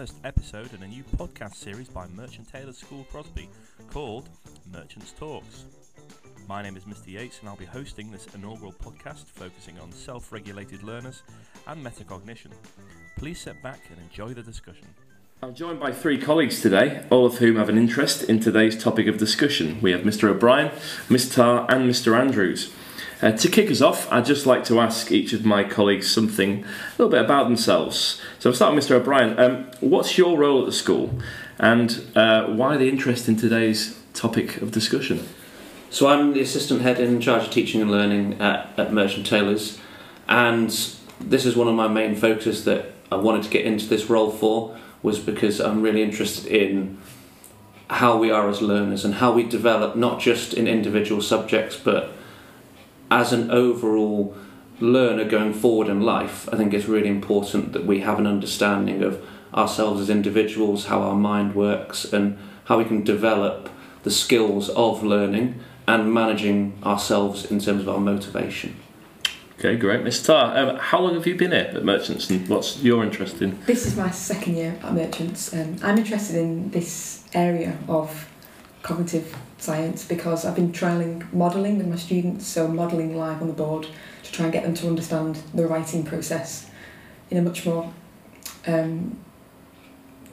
first episode in a new podcast series by Merchant Taylor School Crosby called Merchants Talks. My name is Mr. Yates, and I'll be hosting this inaugural podcast focusing on self regulated learners and metacognition. Please sit back and enjoy the discussion. I'm joined by three colleagues today, all of whom have an interest in today's topic of discussion. We have Mr. O'Brien, Mr. Tarr, and Mr. Andrews. Uh, to kick us off, I'd just like to ask each of my colleagues something a little bit about themselves. So I'll start with Mr. O'Brien. Um, what's your role at the school, and uh, why the interest in today's topic of discussion? So I'm the assistant head in charge of teaching and learning at, at Merchant Taylors, and this is one of my main focuses that I wanted to get into this role for was because I'm really interested in how we are as learners and how we develop not just in individual subjects but as an overall learner going forward in life. I think it's really important that we have an understanding of ourselves as individuals, how our mind works, and how we can develop the skills of learning and managing ourselves in terms of our motivation. Okay, great. Ms. Tarr, um, how long have you been here at Merchants and what's your interest in? This is my second year at Merchants. Um, I'm interested in this area of cognitive science because I've been trialling modelling with my students, so modelling live on the board to try and get them to understand the writing process in a much more um,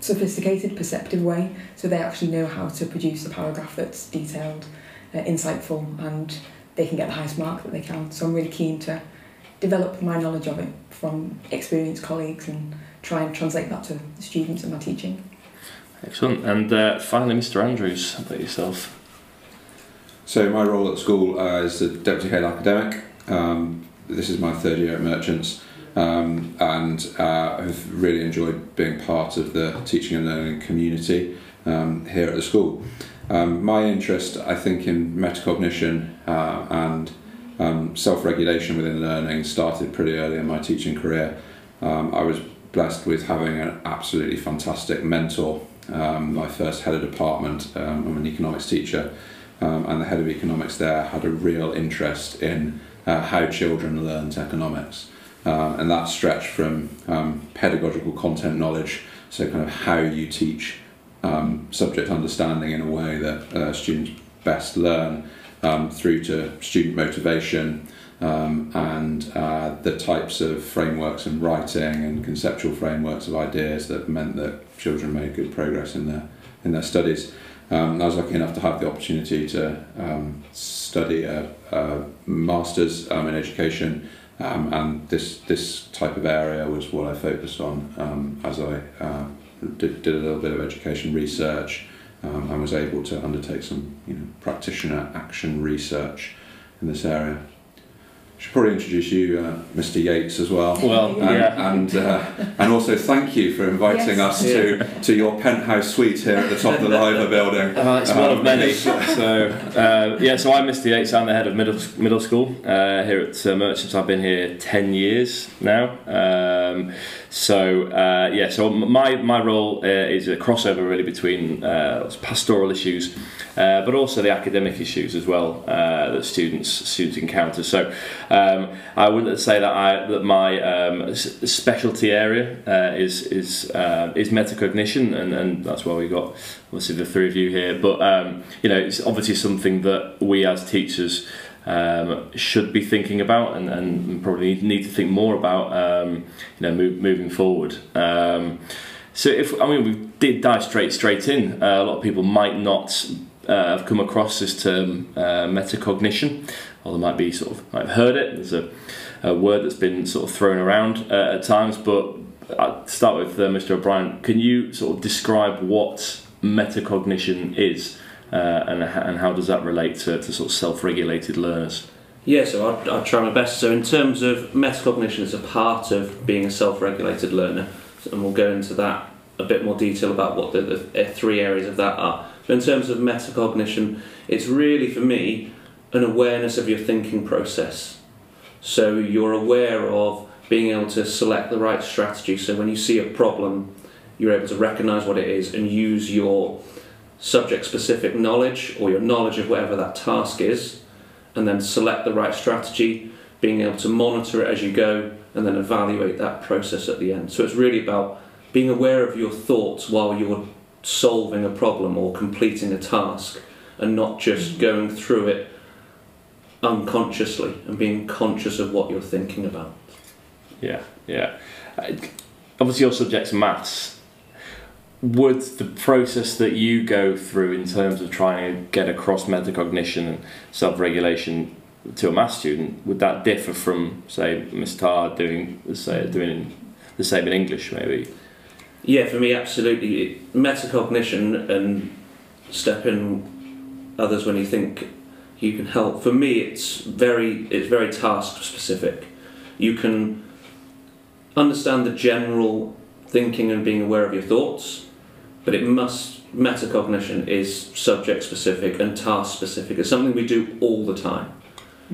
sophisticated, perceptive way, so they actually know how to produce a paragraph that's detailed, uh, insightful, and they can get the highest mark that they can. So I'm really keen to develop my knowledge of it from experienced colleagues and try and translate that to the students in my teaching. Excellent. And uh, finally, Mr. Andrews, about yourself? So my role at school uh, is the deputy head academic. Um, this is my third year at Merchants, um, and uh, I've really enjoyed being part of the teaching and learning community um, here at the school. Um, my interest, I think, in metacognition uh, and um, self-regulation within learning started pretty early in my teaching career. Um, I was blessed with having an absolutely fantastic mentor. my first head of department, I'm an economics teacher, um, and the head of economics there had a real interest in uh, how children learned economics. Um, and that stretched from um, pedagogical content knowledge, so kind of how you teach um, subject understanding in a way that uh, students best learn, um, through to student motivation um, and uh, the types of frameworks and writing and conceptual frameworks of ideas that meant that children made good progress in their in their studies. Um, I was lucky enough to have the opportunity to um, study a, a master's um, in education, um, and this this type of area was what I focused on um, as I uh, did, did a little bit of education research. Um, and was able to undertake some you know, practitioner action research in this area should probably introduce you, uh, Mr. Yates, as well. Well, yeah. And uh, and also thank you for inviting Yes. us to, to your penthouse suite here at the top of the Liver building. Uh, it's one of Um, many. so, uh, yeah, so I'm Mr. Yates. I'm the head of middle middle school uh, here at uh, Merchants. I've been here ten years now. Um, so uh, yeah, so my my role uh, is a crossover really between uh, pastoral issues, uh, but also the academic issues as well uh, that students students encounter. So um, I wouldn't say that I that my um, specialty area uh, is is is metacognition, and, and that's why we got obviously the three of you here. But um, you know, it's obviously something that we as teachers um, should be thinking about, and, and probably need to think more about. Um, you know, moving forward. Um, so if I mean we did dive straight straight in, uh, a lot of people might not uh, have come across this term uh, metacognition, or they might be sort of might have heard it. There's a, a word that's been sort of thrown around uh, at times, but I'll start with uh, Mr. O'Brien. Can you sort of describe what metacognition is, uh, and and how does that relate to, to sort of self-regulated learners? Yeah, so I'll, I'll try my best. So, in terms of metacognition, it's a part of being a self regulated learner, and we'll go into that a bit more detail about what the, the uh, three areas of that are. So, in terms of metacognition, it's really for me an awareness of your thinking process. So, you're aware of being able to select the right strategy. So, when you see a problem, you're able to recognize what it is and use your subject specific knowledge or your knowledge of whatever that task is and then select the right strategy, being able to monitor it as you go, and then evaluate that process at the end. So it's really about being aware of your thoughts while you're solving a problem or completing a task and not just mm-hmm. going through it unconsciously and being conscious of what you're thinking about. Yeah, yeah. Obviously, your subject's maths. Would the process that you go through in terms of trying to get across metacognition and self-regulation to a maths student would that differ from, say, Miss Tarr doing say doing the same in English, maybe? Yeah, for me, absolutely. Metacognition and step in others when you think you can help. For me, it's very it's very task specific. You can understand the general thinking and being aware of your thoughts, but it must metacognition is subject specific and task specific. It's something we do all the time.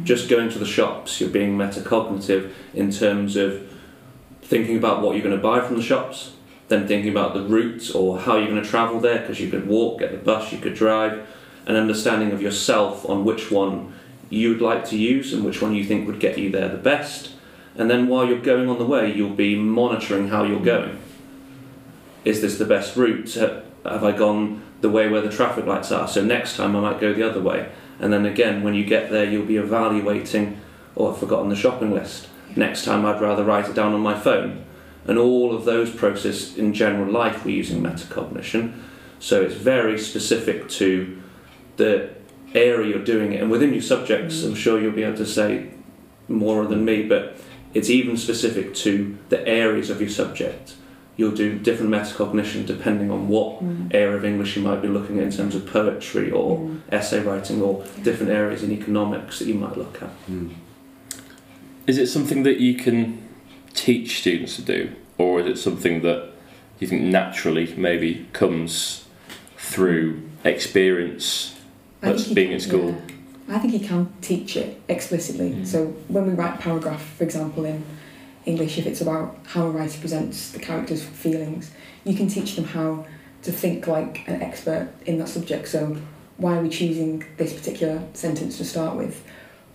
Just going to the shops, you're being metacognitive in terms of thinking about what you're going to buy from the shops, then thinking about the route or how you're going to travel there because you could walk, get the bus, you could drive, an understanding of yourself on which one you'd like to use and which one you think would get you there the best. And then while you're going on the way, you'll be monitoring how you're going. Is this the best route? Have I gone the way where the traffic lights are? So next time I might go the other way. And then again, when you get there, you'll be evaluating, oh, I've forgotten the shopping list. Next time I'd rather write it down on my phone. And all of those processes in general life, we're using metacognition. So it's very specific to the area you're doing it. And within your subjects, I'm sure you'll be able to say more than me, but it's even specific to the areas of your subject. You'll do different metacognition depending on what Mm. area of English you might be looking at in terms of poetry or Mm. essay writing or different areas in economics that you might look at. Mm. Is it something that you can teach students to do, or is it something that you think naturally maybe comes through experience I That's being can- in school. yeah. I think you can teach it explicitly. Mm. So when we write paragraph, for example, in English, if it's about how a writer presents the character's feelings, you can teach them how to think like an expert in that subject. So why are we choosing this particular sentence to start with?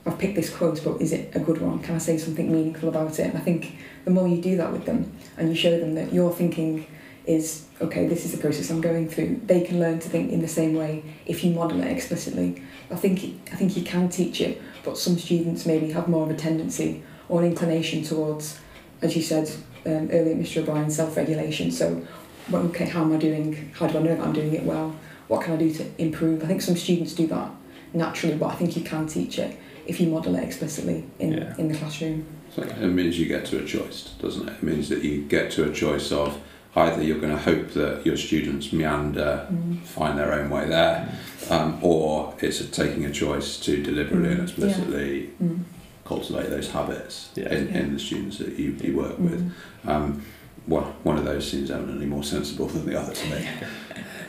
I've picked this quote, but is it a good one? Can I say something meaningful about it? And I think the more you do that with them and you show them that your thinking is okay, this is the process I'm going through, they can learn to think in the same way if you model it explicitly. I think I think you can teach it, but some students maybe have more of a tendency or an inclination towards, as you said um, earlier, Mr. O'Brien, self-regulation. So, well, okay, how am I doing? How do I know that I'm doing it well? What can I do to improve? I think some students do that naturally, but I think you can teach it if you model it explicitly in, Yeah. in the classroom. So it means you get to a choice, doesn't it? It means that you get to a choice of either you're going to hope that your students meander, Mm. find their own way there, um, or it's a, taking a choice to deliberately and Mm, explicitly Mm. Cultivate those habits Yeah. in, Yeah. in the students that you, you work with. Mm. Um, one, one of those seems eminently more sensible than the other to me.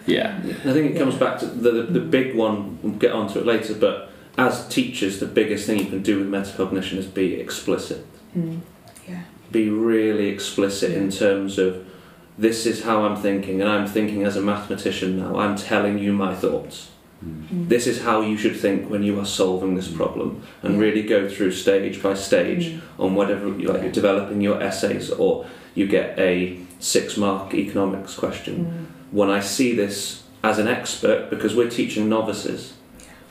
Yeah, And I think it comes Yeah. back to the, the, the big one, we'll get onto it later, but as teachers, the biggest thing you can do with metacognition is be explicit. Mm. Yeah. Be really explicit in terms of this is how I'm thinking, and I'm thinking as a mathematician now. I'm telling you my thoughts. Mm. Mm. This is how you should think when you are solving this problem, and really go through stage by stage Mm. on whatever you like. You're developing your essays, or you get a six-mark economics question. Mm. when I see this as an expert, because we're teaching novices,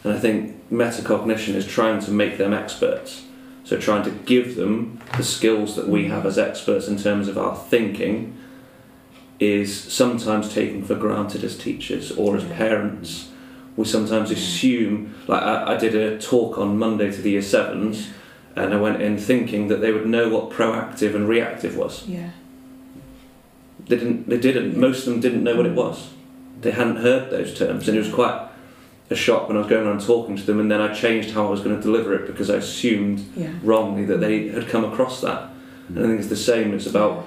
and I think metacognition is trying to make them experts. So trying to give them the skills that we have as experts in terms of our thinking is sometimes taken for granted as teachers or as parents. We sometimes assume, like I, I did a talk on Monday to the year sevens, and I went in thinking that they would know what proactive and reactive was. Yeah. They didn't. They didn't. Most of them didn't know what it mm. was. They hadn't heard those terms, and it was quite a shock when I was going around talking to them. And then I changed how I was going to deliver it because I assumed Yeah. wrongly that they had come across that. And I think it's the same. It's about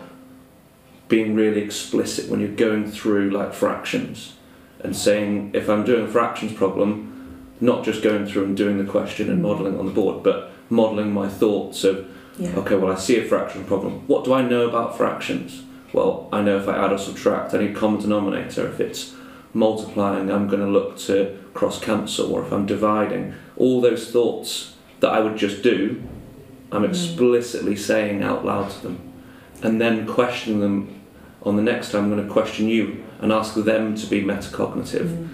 being really explicit when you're going through like fractions and saying if I'm doing a fractions problem, not just going through and doing the question and modelling on the board, but modelling my thoughts of Yeah. Okay, well, I see a fraction problem. What do I know about fractions? Well, I know if I add or subtract, I need common denominator. If it's multiplying, I'm going to look to cross cancel, or if I'm dividing, all those thoughts that I would just do, I'm Mm. explicitly saying out loud to them, and then questioning them on the next time I'm going to question you and ask them to be metacognitive Mm.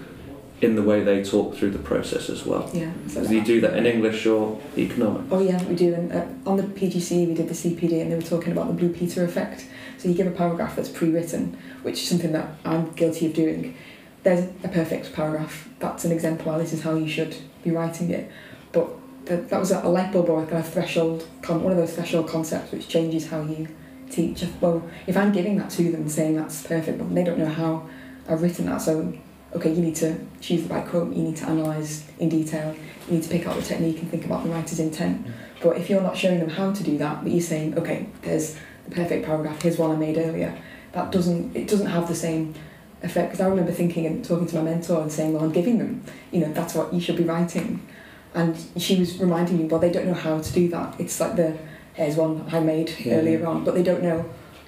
in the way they talk through the process as well. Yeah. So Do you do that in English or economics? Oh yeah, we do. And uh, on the PGC, we did the CPD, and they were talking about the Blue Peter effect. So you give a paragraph that's pre-written, which is something that I'm guilty of doing. There's a perfect paragraph. That's an exemplar. This is how you should be writing it. But that, that was a, light bulb or a kind of threshold, one of those threshold concepts which changes how you teach. Well, if I'm giving that to them, saying that's perfect, but they don't know how I've written that, so okay, you need to choose the right quote, you need to analyse in detail, you need to pick out the technique and think about the writer's intent. But if you're not showing them how to do that, but you're saying, okay, there's the perfect paragraph, here's one I made earlier, that doesn't it doesn't have the same effect. Because I remember thinking and talking to my mentor and saying, well, I'm giving them, you know, that's what you should be writing. And she was reminding me, well, they don't know how to do that. It's like the here's one I made Yeah. earlier on, but they don't know,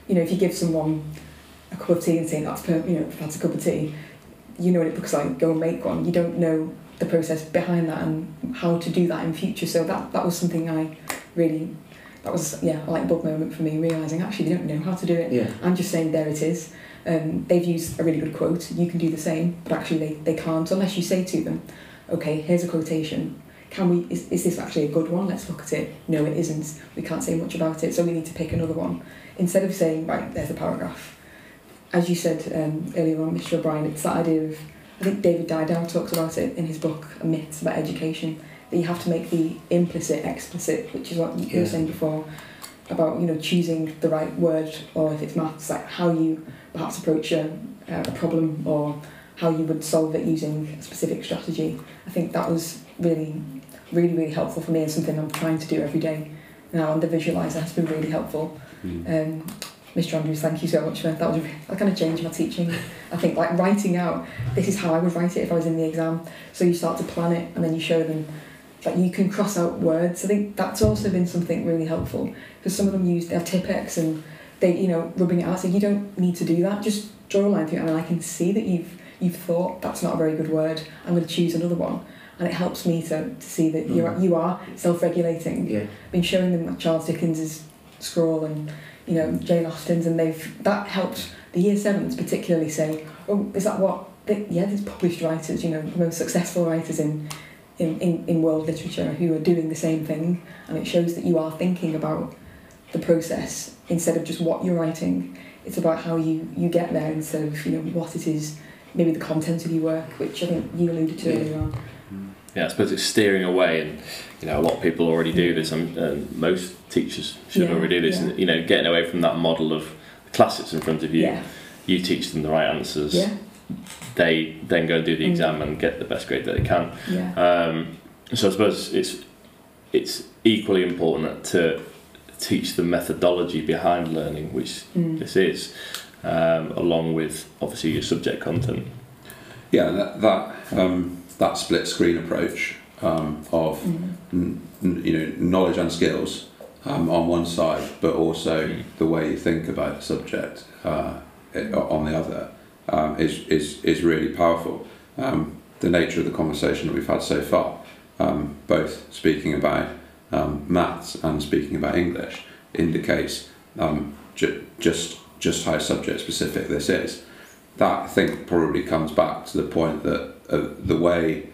you know, if you give someone a cup of tea and say that's per, you know that's a cup of tea, you know what it looks like. Go and make one. You don't know the process behind that and how to do that in future. So that that was something I really that was yeah a light bulb moment for me realizing actually they don't know how to do it. Yeah. I'm just saying there it is. Um, they've used a really good quote. You can do the same, but actually they, they can't unless you say to them, okay, here's a quotation. Can we? Is, is this actually a good one? Let's look at it. No, it isn't. We can't say much about it, so we need to pick another one instead of saying right there's a paragraph. As you said um, earlier on, Mr. O'Brien, it's that idea of I think David Didau talks about it in his book Myths about Education that you have to make the implicit explicit, which is what you were saying before about you know choosing the right word or if it's maths like how you perhaps approach a, a problem or how you would solve it using a specific strategy. I think that was really, really, really helpful for me and something I'm trying to do every day now. And the visualizer has been really helpful. Um, Mr. Andrews, thank you so much for that. Was that kind of changed my teaching. I think like writing out this is how I would write it if I was in the exam. So you start to plan it and then you show them that you can cross out words. I think that's also been something really helpful because some of them use their Tipp-Ex and they you know rubbing it out. So you don't need to do that. Just draw a line through it and I can see that you've you've thought that's not a very good word. I'm going to choose another one. And it helps me to, to see that you're, mm. you are self-regulating Yeah. been showing them like Charles Dickens's scroll and you know Jane Austen's and they've that helped the year sevens particularly say oh is that what they, yeah there's published writers you know most successful writers in, in in in world literature who are doing the same thing and it shows that you are thinking about the process instead of just what you're writing it's about how you you get there instead of you know what it is maybe the content of your work which I think you alluded to Yeah. earlier on Yeah, I suppose it's steering away, and you know a lot of people already do this. And um, most teachers should Yeah, already do this. yeah. And you know, getting away from that model of the class that's in front of you. yeah You teach them the right answers. yeah They then go and do the Mm. exam and get the best grade that they can. yeah Um, so I suppose it's it's equally important to teach the methodology behind learning, which Mm. this is, um, along with obviously your subject content. Yeah, that that um, that split screen approach um, of Mm. you know knowledge and skills um, on one side, but also Mm. the way you think about the subject uh, it- on the other um, is is is really powerful. Um, the nature of the conversation that we've had so far, um, both speaking about um, maths and speaking about English, indicates um, ju- just just how subject specific this is. That I think probably comes back to the point that uh, the way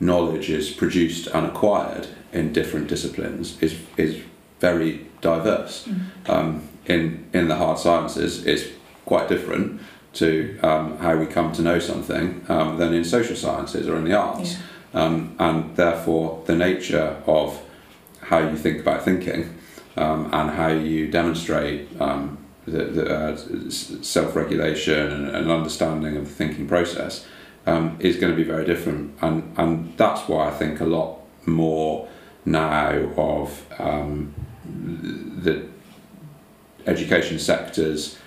knowledge is produced and acquired in different disciplines is is very diverse. Um, in in the hard sciences, it's quite different to um, how we come to know something um, than in social sciences or in the arts, yeah. Um, and therefore the nature of how you think about thinking um, and how you demonstrate um, the, the uh, self-regulation and an understanding of the thinking process um, is going to be very different, and and that's why I think a lot more now of um, the education sector's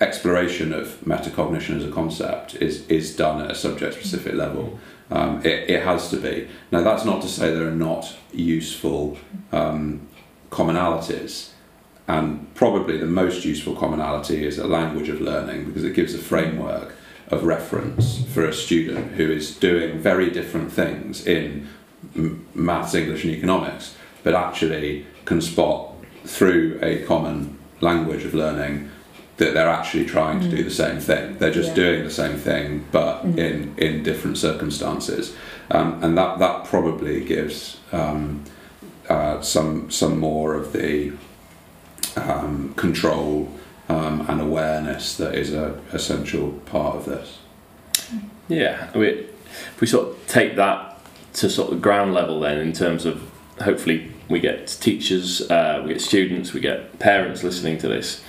exploration of metacognition as a concept is is done at a subject specific level. Um, it, it has to be. Now that's not to say there are not useful um, commonalities, and probably the most useful commonality is a language of learning because it gives a framework of reference for a student who is doing very different things in m- maths, English, and economics, but actually can spot through a common language of learning that they're actually trying to do the same thing. They're just Yeah. doing the same thing, but Mhm. in in different circumstances, um, and that that probably gives um, uh, some some more of the um, control um, and awareness that is a essential part of this. Yeah, I mean, if we sort of take that to sort of ground level, then in terms of hopefully we get teachers, uh, we get students, we get parents listening to this.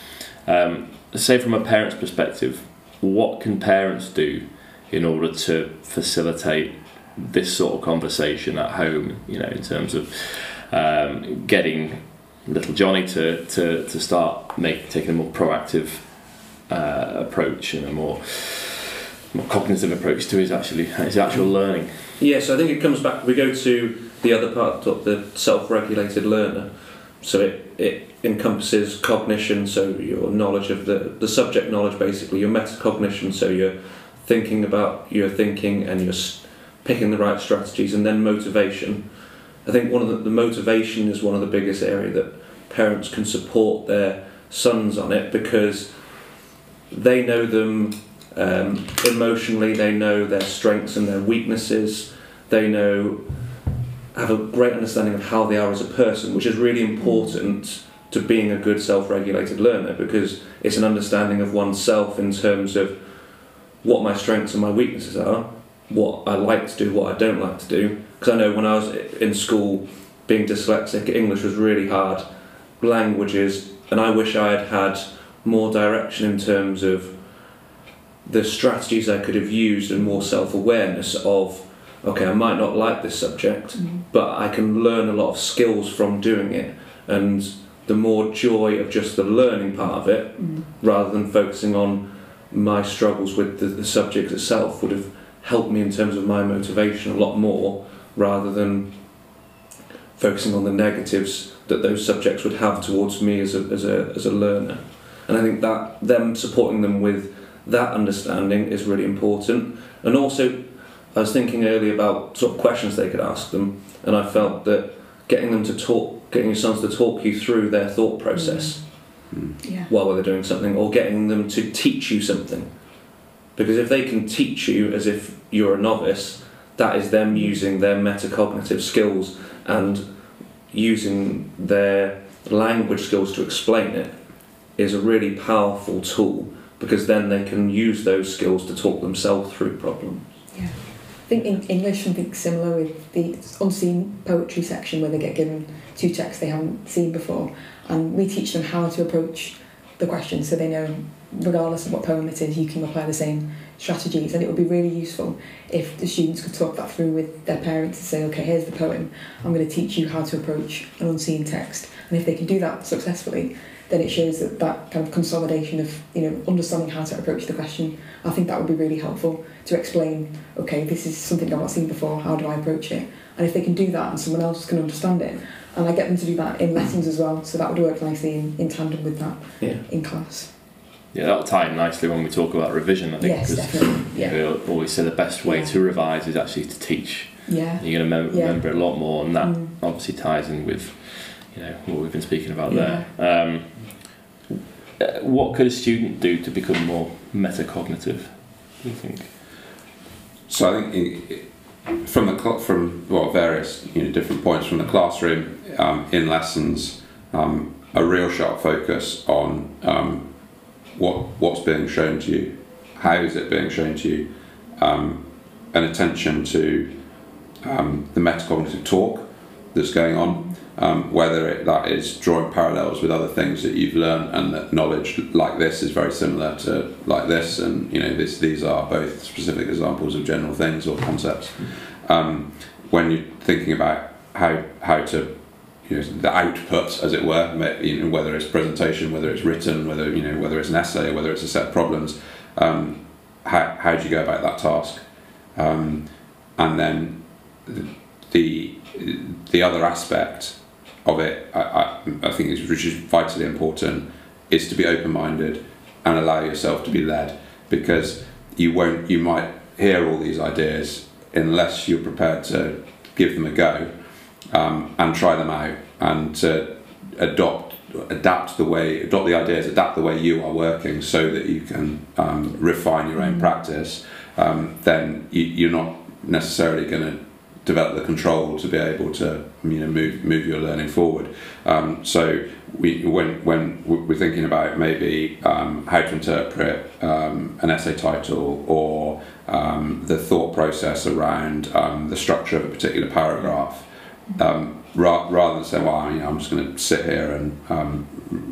Um, say from a parent's perspective, what can parents do in order to facilitate this sort of conversation at home? You know, in terms of um, getting little Johnny to, to, to start make, taking a more proactive uh, approach and a more more cognitive approach to his actually his actual learning. Yeah, so I think it comes back. We go to the other part of the self-regulated learner. So it, it encompasses cognition, so your knowledge of the the subject knowledge, basically your metacognition. So you're thinking about your thinking and you're picking the right strategies, and then motivation. I think one of the, the motivation is one of the biggest area that parents can support their sons on it because they know them um, emotionally, they know their strengths and their weaknesses, they know have a great understanding of how they are as a person, which is really important to being a good self-regulated learner because it's an understanding of oneself in terms of what my strengths and my weaknesses are, what I like to do, what I don't like to do. Because I know when I was in school, being dyslexic, English was really hard, languages, and I wish I had had more direction in terms of the strategies I could have used and more self-awareness of okay I might not like this subject Mm. but I can learn a lot of skills from doing it and the more joy of just the learning part of it Mm. rather than focusing on my struggles with the, the subject itself would have helped me in terms of my motivation a lot more rather than focusing on the negatives that those subjects would have towards me as a, as a, as a learner. And I think that them supporting them with that understanding is really important. And also, I was thinking earlier about sort of questions they could ask them, and I felt that getting them to talk, getting your sons to talk you through their thought mm. process mm. Yeah. while they're doing something, or getting them to teach you something. Because if they can teach you as if you're a novice, that is them using their metacognitive skills and using their language skills to explain it is a really powerful tool because then they can use those skills to talk themselves through problems. Yeah. I think in English something similar with the unseen poetry section where they get given two texts they haven't seen before and we teach them how to approach the question so they know regardless of what poem it is you can apply the same strategies and it would be really useful if the students could talk that through with their parents and say okay here's the poem. I'm going to teach you how to approach an unseen text. And if they can do that successfully then it shows that that kind of consolidation of you know understanding how to approach the question I think that would be really helpful to explain okay this is something I've not seen before. How do I approach it? And if they can do that and someone else can understand it and I get them to do that in lessons as well so that would work nicely in, in tandem with that Yeah. in class Yeah, that'll tie in nicely when we talk about revision. I think yes 'cause definitely yeah we always say the best way Yeah. to revise is actually to teach. yeah You're going to mem- Yeah. remember a lot more, and that Mm. obviously ties in with you know what we've been speaking about Yeah. there. Um, what could a student do to become more metacognitive? Do you think? So I think i- i- from the cl- from well various you know different points from the classroom um, in lessons, um, a real sharp focus on um, what what's being shown to you, how is it being shown to you, um, an attention to um, the metacognitive talk that's going on, um, whether it, that is drawing parallels with other things that you've learned and that knowledge like this is very similar to like this and you know this, these are both specific examples of general things or concepts. Um, when you're thinking about how how to you know the output as it were you know, whether it's presentation whether it's written whether you know whether it's an essay whether it's a set of problems um, how, how do you go about that task? Um, and then the the other aspect of it, I, I, I think, is, which is vitally important, is to be open minded and allow yourself to be led because you won't, you might hear all these ideas unless you're prepared to give them a go um, and try them out and to adopt adapt the way, adopt the ideas, adapt the way you are working, so that you can um, refine your own practice. Um, then you, you're not necessarily going to develop the control to be able to you know move move your learning forward. Um, so we when when we're thinking about maybe um, how to interpret um, an essay title or um, the thought process around um, the structure of a particular paragraph. Um, ra- rather than saying, well, you know, I'm just going to sit here and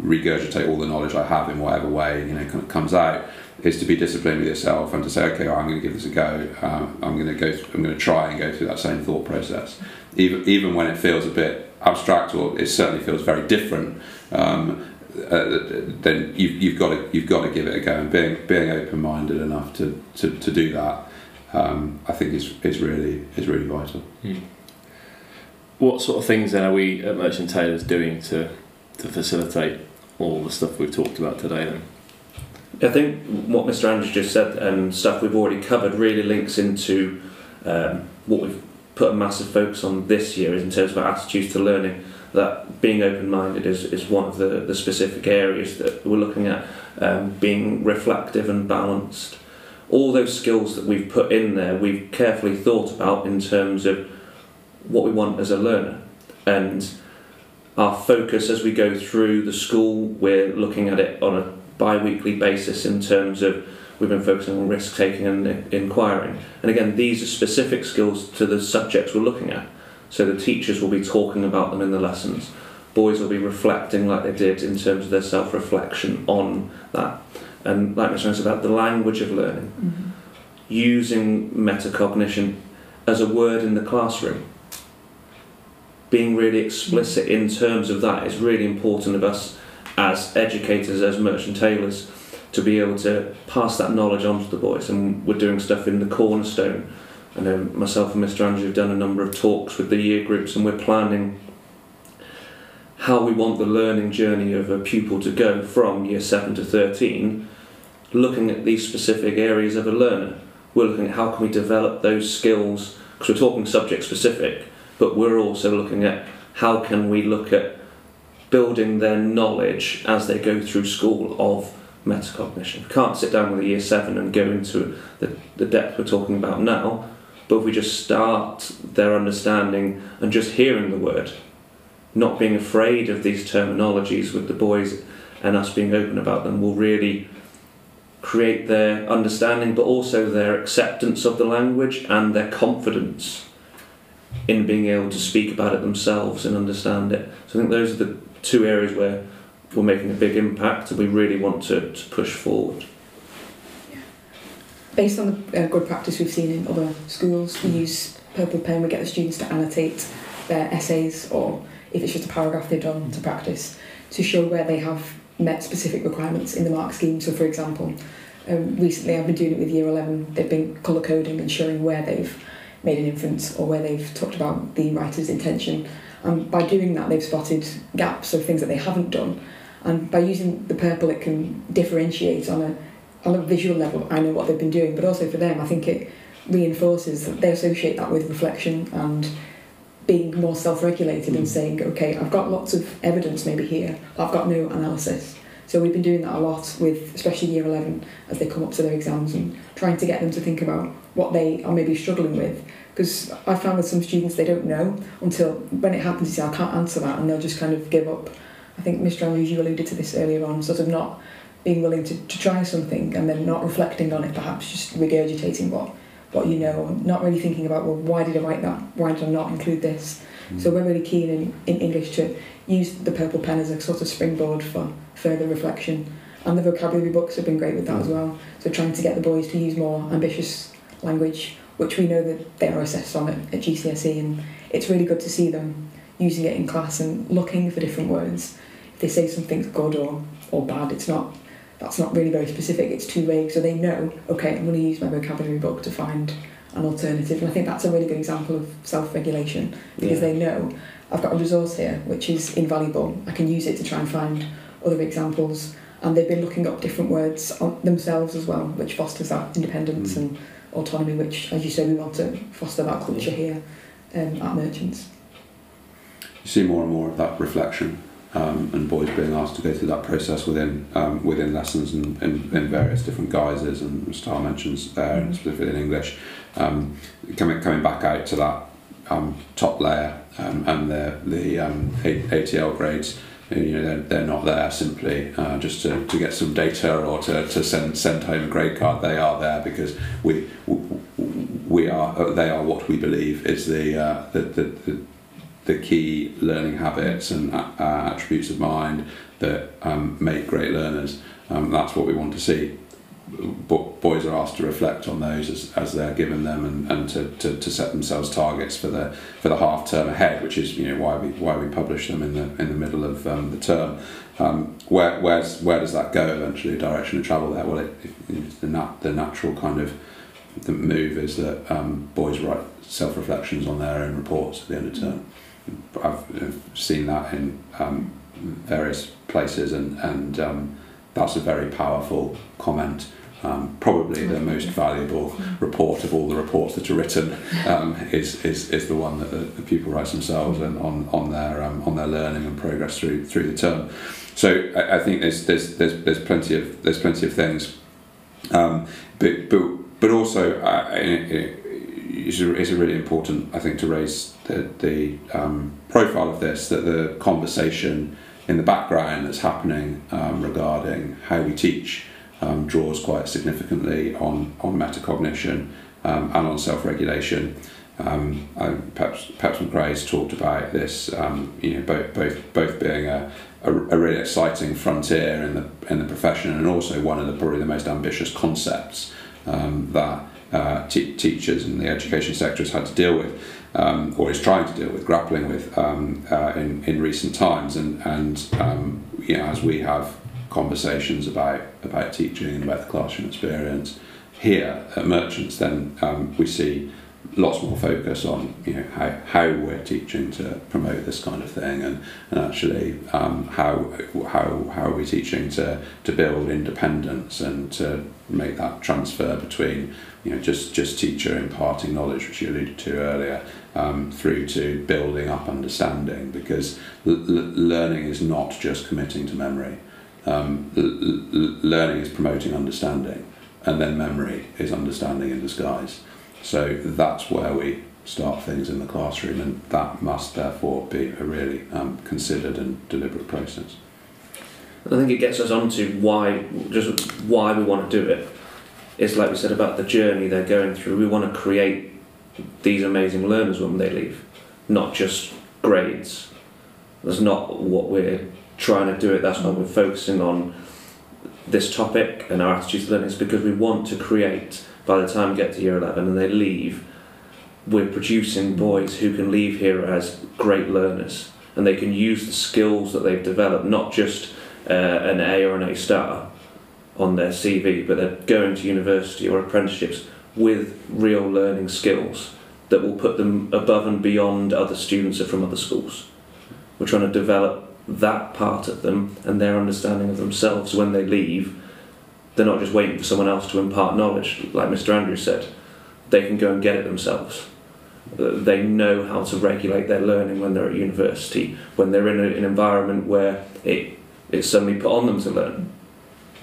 regurgitate all the knowledge I have in whatever way you know kind of comes out, is to be disciplined with yourself and to say, okay, I'm going to give this a go. Um, I'm going to go. I'm going to try and go through that same thought process, even even when it feels a bit abstract or it certainly feels very different. Um, uh, then you've, you've got to you've got to give it a go and being being open minded enough to, to, to do that. Um, I think is is really is really vital. Hmm. What sort of things then are we at Merchant Taylors doing to to facilitate all the stuff we've talked about today then? I think what Mr. Andrews just said and stuff we've already covered really links into um, what we've put a massive focus on this year is in terms of our attitudes to learning. That being open-minded is, is one of the, the specific areas that we're looking at. Um, being reflective and balanced. All those skills that we've put in there, we've carefully thought about in terms of what we want as a learner. And our focus as we go through the school, we're looking at it on a bi-weekly basis in terms of we've been focusing on risk taking and inquiring. And again, these are specific skills to the subjects we're looking at. So the teachers will be talking about them in the lessons. Boys will be reflecting like they did in terms of their self-reflection on that. And like Mr. said about the language of learning, mm-hmm. using metacognition as a word in the classroom being really explicit in terms of that is really important of us as educators, as Merchant Taylors, to be able to pass that knowledge on to the boys. And we're doing stuff in the cornerstone. I know myself and Mr. Andrew have done a number of talks with the year groups, and we're planning how we want the learning journey of a pupil to go from year 7 to 13, looking at these specific areas of a learner. We're looking at how can we develop those skills, because we're talking subject specific, but we're also looking at how can we look at building their knowledge as they go through school of metacognition. We can't sit down with a year seven and go into the, the depth we're talking about now, but if we just start their understanding and just hearing the word, not being afraid of these terminologies with the boys and us being open about them will really create their understanding but also their acceptance of the language and their confidence in being able to speak about it themselves and understand it. So I think those are the two areas where we're making a big impact and we really want to, to push forward. Based on the uh, good practice we've seen in other schools, we use Purple Pen, we get the students to annotate their essays or if it's just a paragraph they've done to practice to show where they have met specific requirements in the mark scheme. So, for example, um, recently I've been doing it with year 11, they've been colour coding and showing where they've made an inference or where they've talked about the writer's intention. And by doing that, they've spotted gaps of things that they haven't done. And by using the purple, it can differentiate on a on a visual level. I know what they've been doing, but also for them, I think it reinforces that they associate that with reflection and being more self-regulated mm. and saying, okay, I've got lots of evidence maybe here, I've got no analysis. So we've been doing that a lot with, especially year 11, as they come up to their exams and trying to get them to think about what they are maybe struggling with. Because I found with some students, they don't know until when it happens, you say, I can't answer that, and they'll just kind of give up. I think Mr. Andrews, you alluded to this earlier on, sort of not being willing to, to try something and then not reflecting on it, perhaps just regurgitating what, what you know, and not really thinking about, well, why did I write that? Why did I not include this? Mm. So we're really keen in, in English to use the purple pen as a sort of springboard for further reflection. And the vocabulary books have been great with that as well. So trying to get the boys to use more ambitious language, which we know that they are assessed on at, at GCSE, and it's really good to see them using it in class and looking for different words. If they say something's good or, or bad, it's not that's not really very specific, it's too vague, so they know, okay, I'm going to use my vocabulary book to find an alternative. And I think that's a really good example of self regulation because yeah. they know I've got a resource here which is invaluable. I can use it to try and find other examples. And they've been looking up different words themselves as well, which fosters that independence mm. and autonomy, which, as you say, we want to foster that culture here um, at Merchants. You see more and more of that reflection um, and boys being asked to go through that process within um, within lessons and in, various different guises and style mentions there, and specifically in English. Um, coming coming back out to that um, top layer um, and the the ATL grades. You know, they're, they're not there simply uh, just to, to get some data or to, to send send home a grade card. They are there because we we are they are what we believe is the uh, the, the, the the key learning habits and uh, attributes of mind that um, make great learners. Um, that's what we want to see. Boys are asked to reflect on those as, as they're given them and, and to, to, to set themselves targets for the for the half term ahead, which is you know why we why we publish them in the in the middle of um, the term. Um, where where's where does that go eventually? Direction of travel there? Well, it, it, the nat, the natural kind of the move is that um, boys write self reflections on their own reports at the end of term. I've seen that in um, various places, and and um, that's a very powerful comment. Um, probably the most valuable report of all the reports that are written um, is, is is the one that the, the pupil writes themselves and on on their um, on their learning and progress through through the term. So I, I think there's, there's there's there's plenty of there's plenty of things, um, but but but also uh, it, it's, a, it's a really important I think to raise the, the um, profile of this that the conversation in the background that's happening um, regarding how we teach um, draws quite significantly on, on metacognition um, and on self-regulation. Um, perhaps, Peps McCrea's talked about this, um, you know, both, both, both being a, a, a, really exciting frontier in the, in the profession and also one of the probably the most ambitious concepts um, that uh, teachers and the education sector has had to deal with um, or is trying to deal with, grappling with um, uh, in, in recent times. And, and um, you know, as we have conversations about, about teaching and about the classroom experience. Here at Merchants, then um, we see lots more focus on you know how, how we're teaching to promote this kind of thing and, and actually um, how, how, how are we teaching to, to build independence and to make that transfer between you know just, just teacher imparting knowledge which you alluded to earlier um, through to building up understanding because learning is not just committing to memory um, learning is promoting understanding and then memory is understanding in disguise so that's where we start things in the classroom, and that must therefore be a really um, considered and deliberate process. I think it gets us onto why, just why we want to do it. It's like we said about the journey they're going through. We want to create these amazing learners when they leave, not just grades. That's not what we're trying to do it. That's why we're focusing on this topic and our attitudes to learning. Is because we want to create by the time we get to year 11 and they leave, we're producing boys who can leave here as great learners and they can use the skills that they've developed, not just uh, an A or an A star on their CV, but they're going to university or apprenticeships with real learning skills that will put them above and beyond other students from other schools. We're trying to develop that part of them and their understanding of themselves when they leave they're not just waiting for someone else to impart knowledge, like Mr. Andrews said. They can go and get it themselves. Uh, they know how to regulate their learning when they're at university, when they're in a, an environment where it, it's suddenly put on them to learn.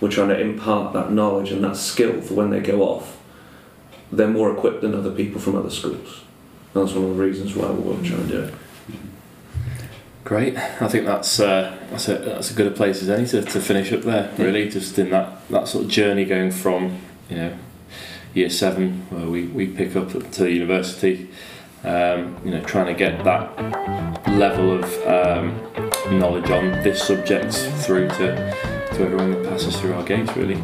We're trying to impart that knowledge and that skill for when they go off. They're more equipped than other people from other schools. That's one of the reasons why we're trying to do it. Great. I think that's uh, that's a that's a good a place as any to, to finish up there. Really, just in that, that sort of journey going from you know year seven where we, we pick up to university. Um, you know, trying to get that level of um, knowledge on this subject through to to everyone that passes through our gates. Really.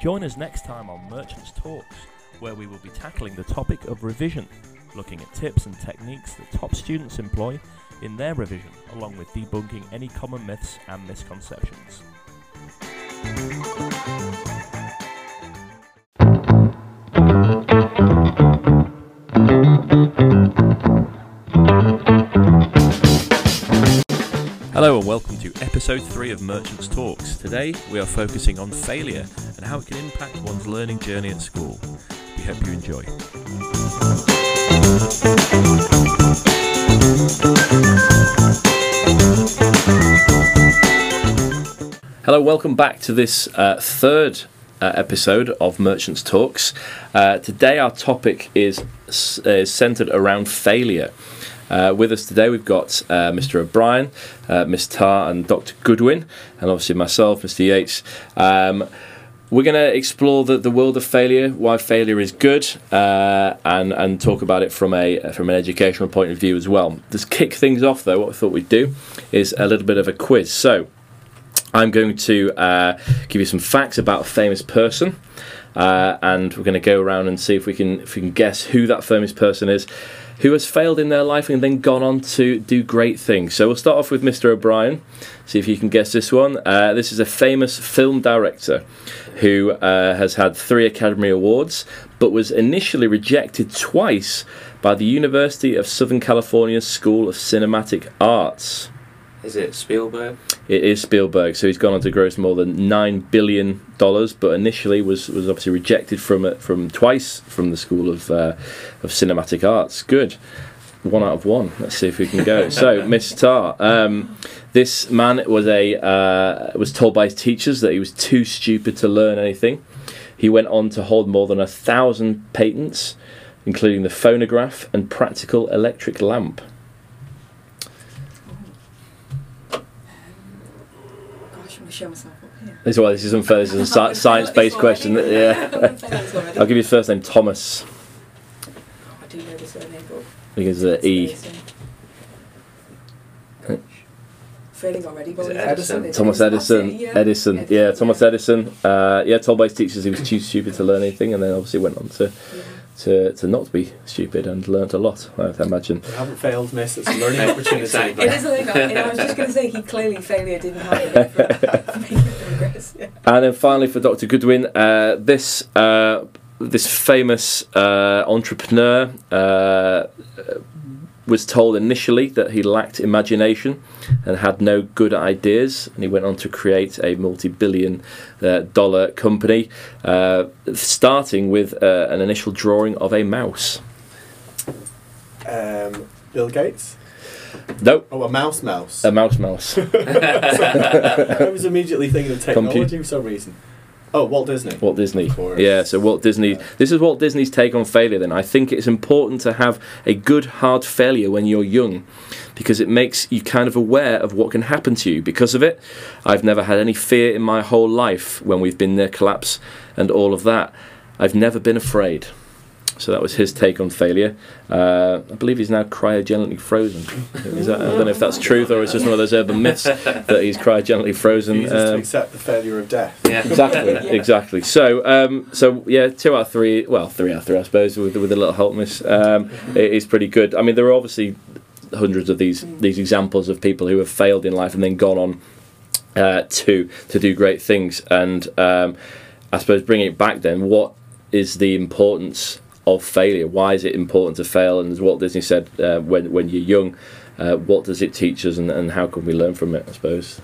Join us next time on Merchants Talks, where we will be tackling the topic of revision, looking at tips and techniques that top students employ in their revision, along with debunking any common myths and misconceptions. Hello and welcome to episode 3 of Merchants Talks. Today we are focusing on failure and how it can impact one's learning journey at school. We hope you enjoy. Hello, welcome back to this uh, third uh, episode of Merchants Talks. Uh, today, our topic is, is centered around failure. Uh, with us today, we've got uh, Mr. O'Brien, uh, Miss Tarr, and Dr. Goodwin, and obviously myself, Mr. Yates. Um, we're going to explore the, the world of failure, why failure is good, uh, and and talk about it from a from an educational point of view as well. To kick things off, though, what I thought we'd do is a little bit of a quiz. So, I'm going to uh, give you some facts about a famous person, uh, and we're going to go around and see if we can if we can guess who that famous person is, who has failed in their life and then gone on to do great things. So we'll start off with Mr. O'Brien. See if you can guess this one. Uh, this is a famous film director who uh, has had three Academy Awards, but was initially rejected twice by the University of Southern California School of Cinematic Arts. Is it Spielberg? It is Spielberg, so he's gone on to gross more than nine billion dollars, but initially was, was obviously rejected from it from twice from the School of uh, of Cinematic Arts. Good, one out of one. Let's see if we can go. so, Miss Tarr, um, this man was a uh, was told by his teachers that he was too stupid to learn anything. He went on to hold more than a thousand patents, including the phonograph and practical electric lamp. Gosh, I'm going to show myself up here. This is why this is unfair. This is a science-based question. Yeah. I'll give you the first name, Thomas. I do know the surname, but Because uh, E. Failing already. Is but it Edison? Edison. Thomas That's it, Edison. yeah. Edison. Yeah, Thomas Edison. Uh, yeah, told by his teachers he was too stupid to learn anything, and then obviously went on to, Yeah. To, to not be stupid and learned a lot. I imagine. You haven't failed, miss. It's a learning opportunity. Exactly. It is a thing. I, I was just going to say he clearly failure didn't happen progress. Yeah. And then finally for Dr. Goodwin, uh, this uh, this famous uh, entrepreneur uh, was told initially that he lacked imagination and had no good ideas, and he went on to create a multi-billion uh, dollar company, uh, starting with uh, an initial drawing of a mouse. Um, Bill Gates. Nope, Oh, a mouse mouse. a mouse mouse. I was immediately thinking of technology for some reason. Oh, Walt Disney. Walt Disney. Yeah, so Walt Disney. This is Walt Disney's take on failure. Then I think it's important to have a good hard failure when you're young, because it makes you kind of aware of what can happen to you. Because of it, I've never had any fear in my whole life when we've been near collapse and all of that. I've never been afraid. So that was his take on failure. Uh, I believe he's now cryogenically frozen. Is that, I don't know if that's truth or it's just one of those urban myths that he's cryogenically frozen. Refuses to Um, accept the failure of death. Yeah. exactly, exactly. So, um, so yeah, two out of three. Well, three out of three, I suppose, with with a little help miss. Um, it is pretty good. I mean, there are obviously hundreds of these these examples of people who have failed in life and then gone on uh, to to do great things. And um, I suppose bringing it back, then, what is the importance of failure? Why is it important to fail? And as Walt Disney said, uh, when when you're young, uh, what does it teach us, and, and how can we learn from it? I suppose.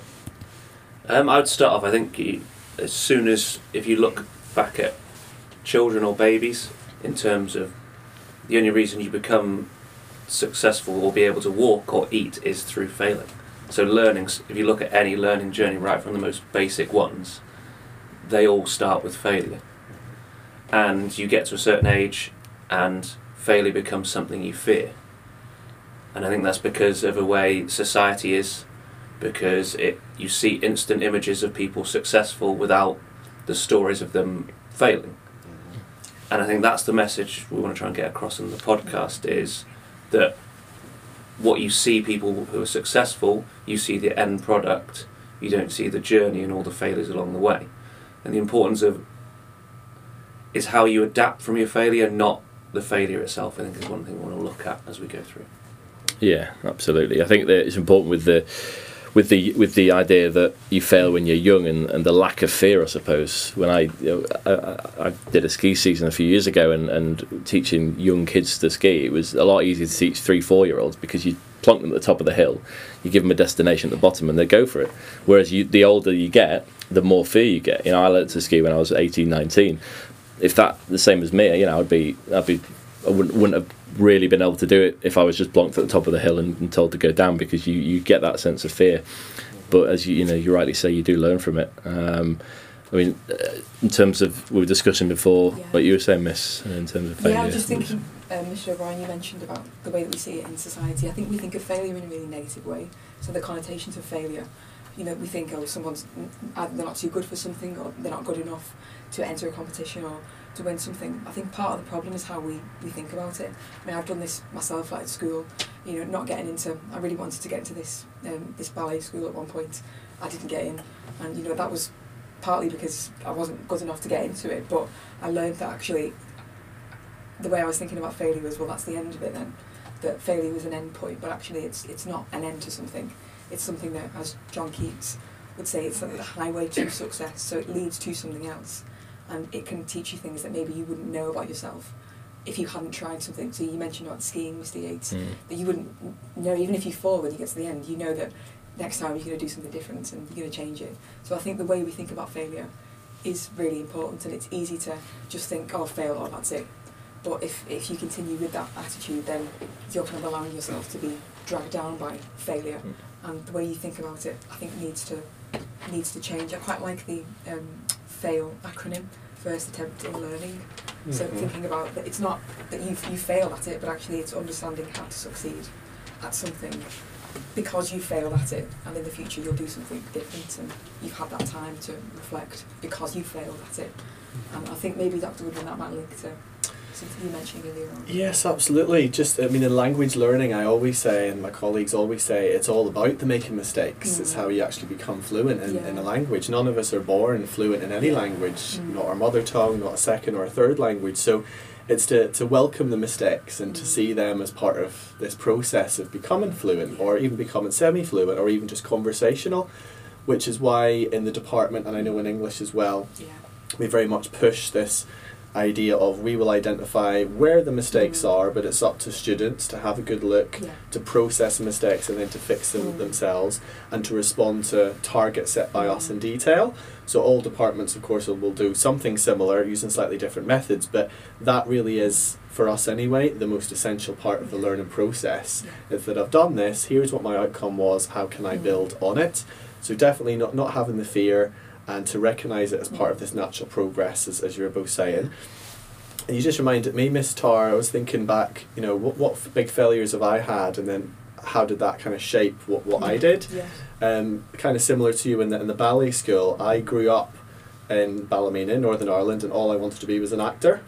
Um, I would start off. I think as soon as if you look back at children or babies, in terms of the only reason you become successful or be able to walk or eat is through failing. So learnings. If you look at any learning journey, right from the most basic ones, they all start with failure. And you get to a certain age, and failure becomes something you fear. And I think that's because of a way society is because it you see instant images of people successful without the stories of them failing. And I think that's the message we want to try and get across in the podcast is that what you see people who are successful, you see the end product, you don't see the journey and all the failures along the way. And the importance of is how you adapt from your failure, not the failure itself, I think is one thing we want to look at as we go through. Yeah, absolutely. I think that it's important with the with the with the idea that you fail when you're young and, and the lack of fear. I suppose when I, you know, I I- did a ski season a few years ago and, and teaching young kids to ski, it was a lot easier to teach three four year olds because you plonk them at the top of the hill, you give them a destination at the bottom and they go for it. Whereas you, the older you get, the more fear you get. You know, I learned to ski when I was 18, 19. If that the same as me, you know, I'd be I'd be I wouldn't, wouldn't have really been able to do it if I was just blocked at the top of the hill and, and told to go down because you, you get that sense of fear. but as you you know you rightly say, you do learn from it. Um, I mean, uh, in terms of we were discussing before, Yeah. what you were saying, Miss, in terms of failure. Yeah, I was just thinking, um, Mr. O'Brien, you mentioned about the way that we see it in society. I think we think of failure in a really negative way. So the connotations of failure, you know, we think, oh, someone's either they're not too good for something or they're not good enough to enter a competition or to win something. I think part of the problem is how we, we think about it. I mean, I've done this myself like at school, you know, not getting into, I really wanted to get into this, um, this ballet school at one point. I didn't get in. And, you know, that was partly because I wasn't good enough to get into it, but I learned that actually the way I was thinking about failure was, well, that's the end of it then. That failure was an end point, but actually it's it's not an end to something. It's something that, as John Keats would say, it's like the highway to success. So it leads to something else, and it can teach you things that maybe you wouldn't know about yourself if you hadn't tried something. So you mentioned about skiing, Mr. Yates, Mm. that you wouldn't know even if you fall when you get to the end. You know that next time you're going to do something different and you're going to change it. So I think the way we think about failure is really important, and it's easy to just think, oh, fail, oh, that's it. But if, if you continue with that attitude, then you're kind of allowing yourself to be dragged down by failure. Mm. And the way you think about it, I think needs to needs to change. I quite like the um, FAIL acronym, first attempt in learning. So Mhm. thinking about that, it's not that you you fail at it, but actually it's understanding how to succeed at something because you failed at it, and in the future you'll do something different, and you've had that time to reflect because you failed at it. And I think maybe Dr. Woodman that might link to something you mentioned earlier on. Yes, absolutely. Just, I mean, in language learning, I always say, and my colleagues always say, it's all about the making mistakes. It's Mm. how you actually become fluent in, in a language. None of us are born fluent in any Yeah. language, Mm. not our mother tongue, not a second or a third language. So it's to, to welcome the mistakes and to Mm. see them as part of this process of becoming fluent or even becoming semi fluent or even just conversational, which is why in the department, and I know in English as well, Yeah. we very much push this idea of we will identify where the mistakes Mm. are, but it's up to students to have a good look, Yeah. to process mistakes and then to fix them Mm. themselves and to respond to targets set by us in detail. So all departments, of course, will, will do something similar using slightly different methods, but that really is, for us anyway, the most essential part of the learning process. Yeah. Is that I've done this, here's what my outcome was, how can I Mm. build on it? So definitely not, not having the fear and to recognise it as part of this natural progress, as, as you were both saying. And you just reminded me, Miss Tarr, I was thinking back, you know, what, what big failures have I had, and then how did that kind of shape what, what I did? Yeah. Um, kind of similar to you in the, in the ballet school, I grew up in Ballymena, Northern Ireland, and all I wanted to be was an actor.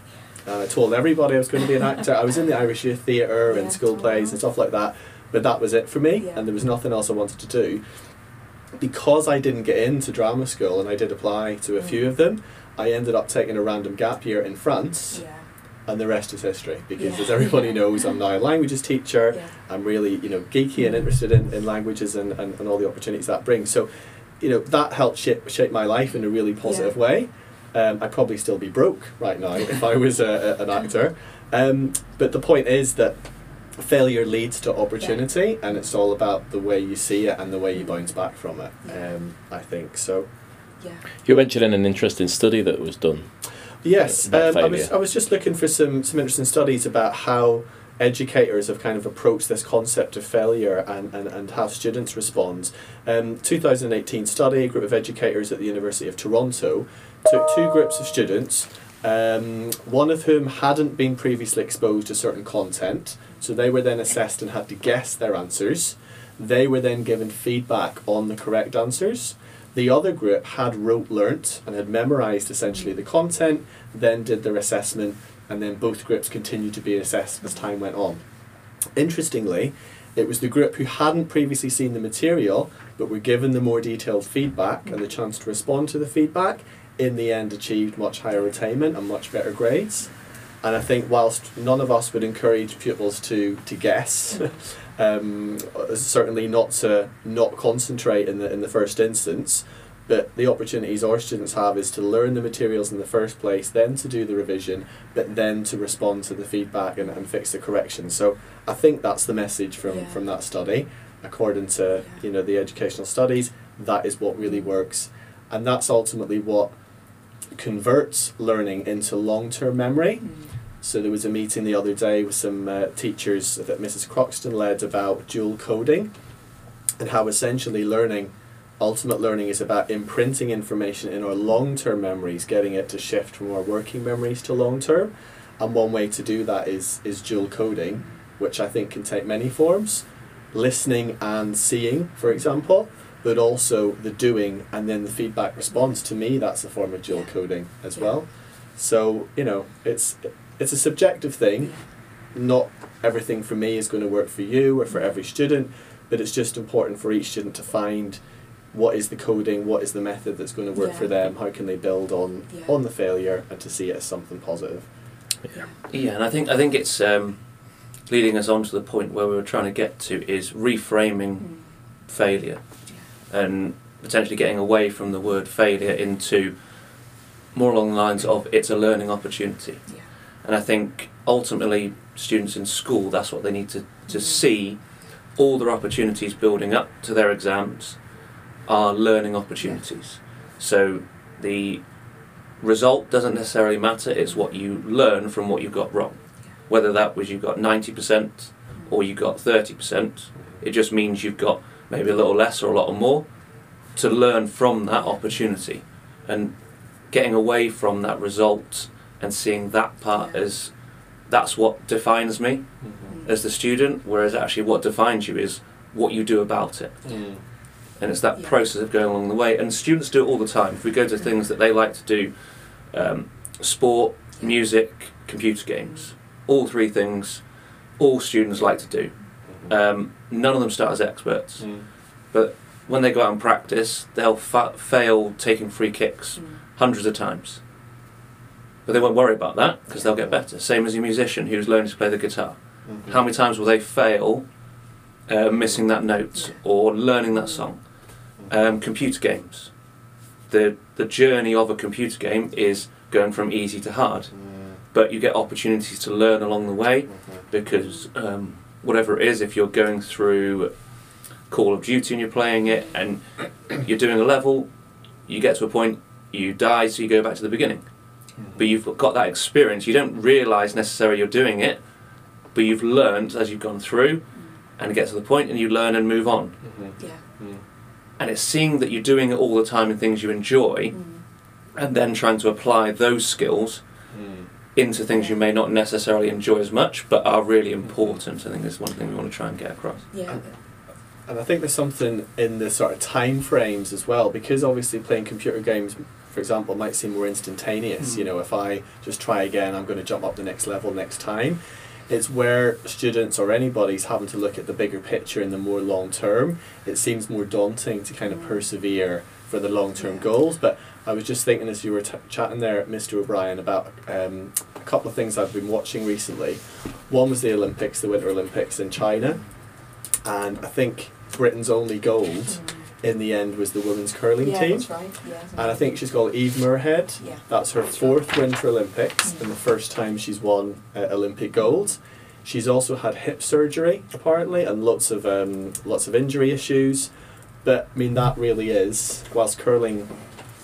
And I told everybody I was going to be an actor. I was in the Irish Youth Theatre Yeah, and school plays and stuff like that, but that was it for me, Yeah. and there was nothing else I wanted to do. Because I didn't get into drama school and I did apply to a Mm. few of them, I ended up taking a random gap year in France, Yeah. and the rest is history. Because Yeah. as everybody knows, I'm now a languages teacher. Yeah. I'm really, you know, geeky and interested in, in languages and, and, and all the opportunities that brings. So, you know, that helped shape, shape my life in a really positive way. Um, I'd probably still be broke right now if I was a, a, an actor. Um, but the point is that failure leads to opportunity, and it's all about the way you see it and the way you bounce back from it. Yeah. Um, I think so. Yeah. You mentioned an interesting study that was done. Yes, um, I was. I was just looking for some some interesting studies about how educators have kind of approached this concept of failure and, and, and how students respond. Um, 2018 study, a group of educators at the University of Toronto took two groups of students, um, one of whom hadn't been previously exposed to certain content, so they were then assessed and had to guess their answers. They were then given feedback on the correct answers. The other group had rote learnt and had memorized essentially the content, then did their assessment, and then both groups continued to be assessed as time went on. Interestingly, it was the group who hadn't previously seen the material but were given the more detailed feedback and the chance to respond to the feedback, in the end achieved much higher attainment and much better grades. And I think whilst none of us would encourage pupils to, to guess, um, certainly not to not concentrate in the in the first instance. But the opportunities our students have is to learn the materials in the first place, then to do the revision, but then to respond to the feedback and, and fix the corrections. So I think that's the message from, Yeah. from that study. According to Yeah. you know the educational studies, that is what really works, and that's ultimately what converts learning into long term memory. Mm. So there was a meeting the other day with some uh, teachers that Mrs. Croxton led about dual coding and how essentially learning ultimate learning is about imprinting information in our long term memories, getting it to shift from our working memories to long term. And one way to do that is, is dual coding, which I think can take many forms listening and seeing, for example, but also the doing and then the feedback response. To me, that's a form of dual coding as well. So, you know, it's, it's a subjective thing. Not everything for me is going to work for you or for every student, but it's just important for each student to find what is the coding, what is the method that's going to work for them, how can they build on Yeah. on the failure and to see it as something positive. Yeah, and I think I think it's um, leading us on to the point where we were trying to get to is reframing Mm. failure and potentially getting away from the word failure into more along the lines of it's a learning opportunity. Yeah. And I think ultimately students in school that's what they need to, to Mm. see all their opportunities building up to their exams are learning opportunities. So the result doesn't necessarily matter, it's what you learn from what you got wrong. Whether that was you got 90% or you got 30%, it just means you've got maybe a little less or a lot more to learn from that opportunity and getting away from that result and seeing that part Yeah. as that's what defines me as the student, whereas actually what defines you is what you do about it. And it's that Yeah. process of going along the way. And students do it all the time. If we go to things that they like to do, um, sport, music, computer games, all three things, all students like to do. Um, none of them start as experts. But when they go out and practice, they'll fa- fail taking free kicks Mm. hundreds of times. But they won't worry about that because they'll get better. Same as a musician who's learning to play the guitar. How many times will they fail uh, missing that note or learning that song? Um, computer games. The the journey of a computer game is going from easy to hard, but you get opportunities to learn along the way because um, whatever it is, if you're going through Call of Duty and you're playing it and you're doing a level, you get to a point, you die, so you go back to the beginning. But you've got that experience. You don't realise necessarily you're doing it, but you've learned as you've gone through, and get to the point, and you learn and move on. Mm-hmm. Yeah. Mm-hmm. And it's seeing that you're doing it all the time in things you enjoy, Mm. and then trying to apply those skills mm. into things you may not necessarily enjoy as much, but are really mm-hmm. important. I think is one thing we want to try and get across. Yeah. And I think there's something in the sort of time frames as well, because obviously playing computer games, for example, might seem more instantaneous. Mm. You know, if I just try again, I'm going to jump up the next level next time. It's where students or anybody's having to look at the bigger picture in the more long term. It seems more daunting to kind of Mm. persevere for the long term Yeah. goals. But I was just thinking as you were t- chatting there, Mr. O'Brien, about um, a couple of things I've been watching recently. One was the Olympics, the Winter Olympics in China, and I think Britain's only gold Mm. In the end was the women's curling yeah, team. that's right. Yeah. And I think she's called Eve Muirhead. Yeah. That's her That's fourth Winter Olympics Mm. and the first time she's won uh, Olympic gold. She's also had hip surgery apparently and lots of um, lots of injury issues. But I mean that really is whilst curling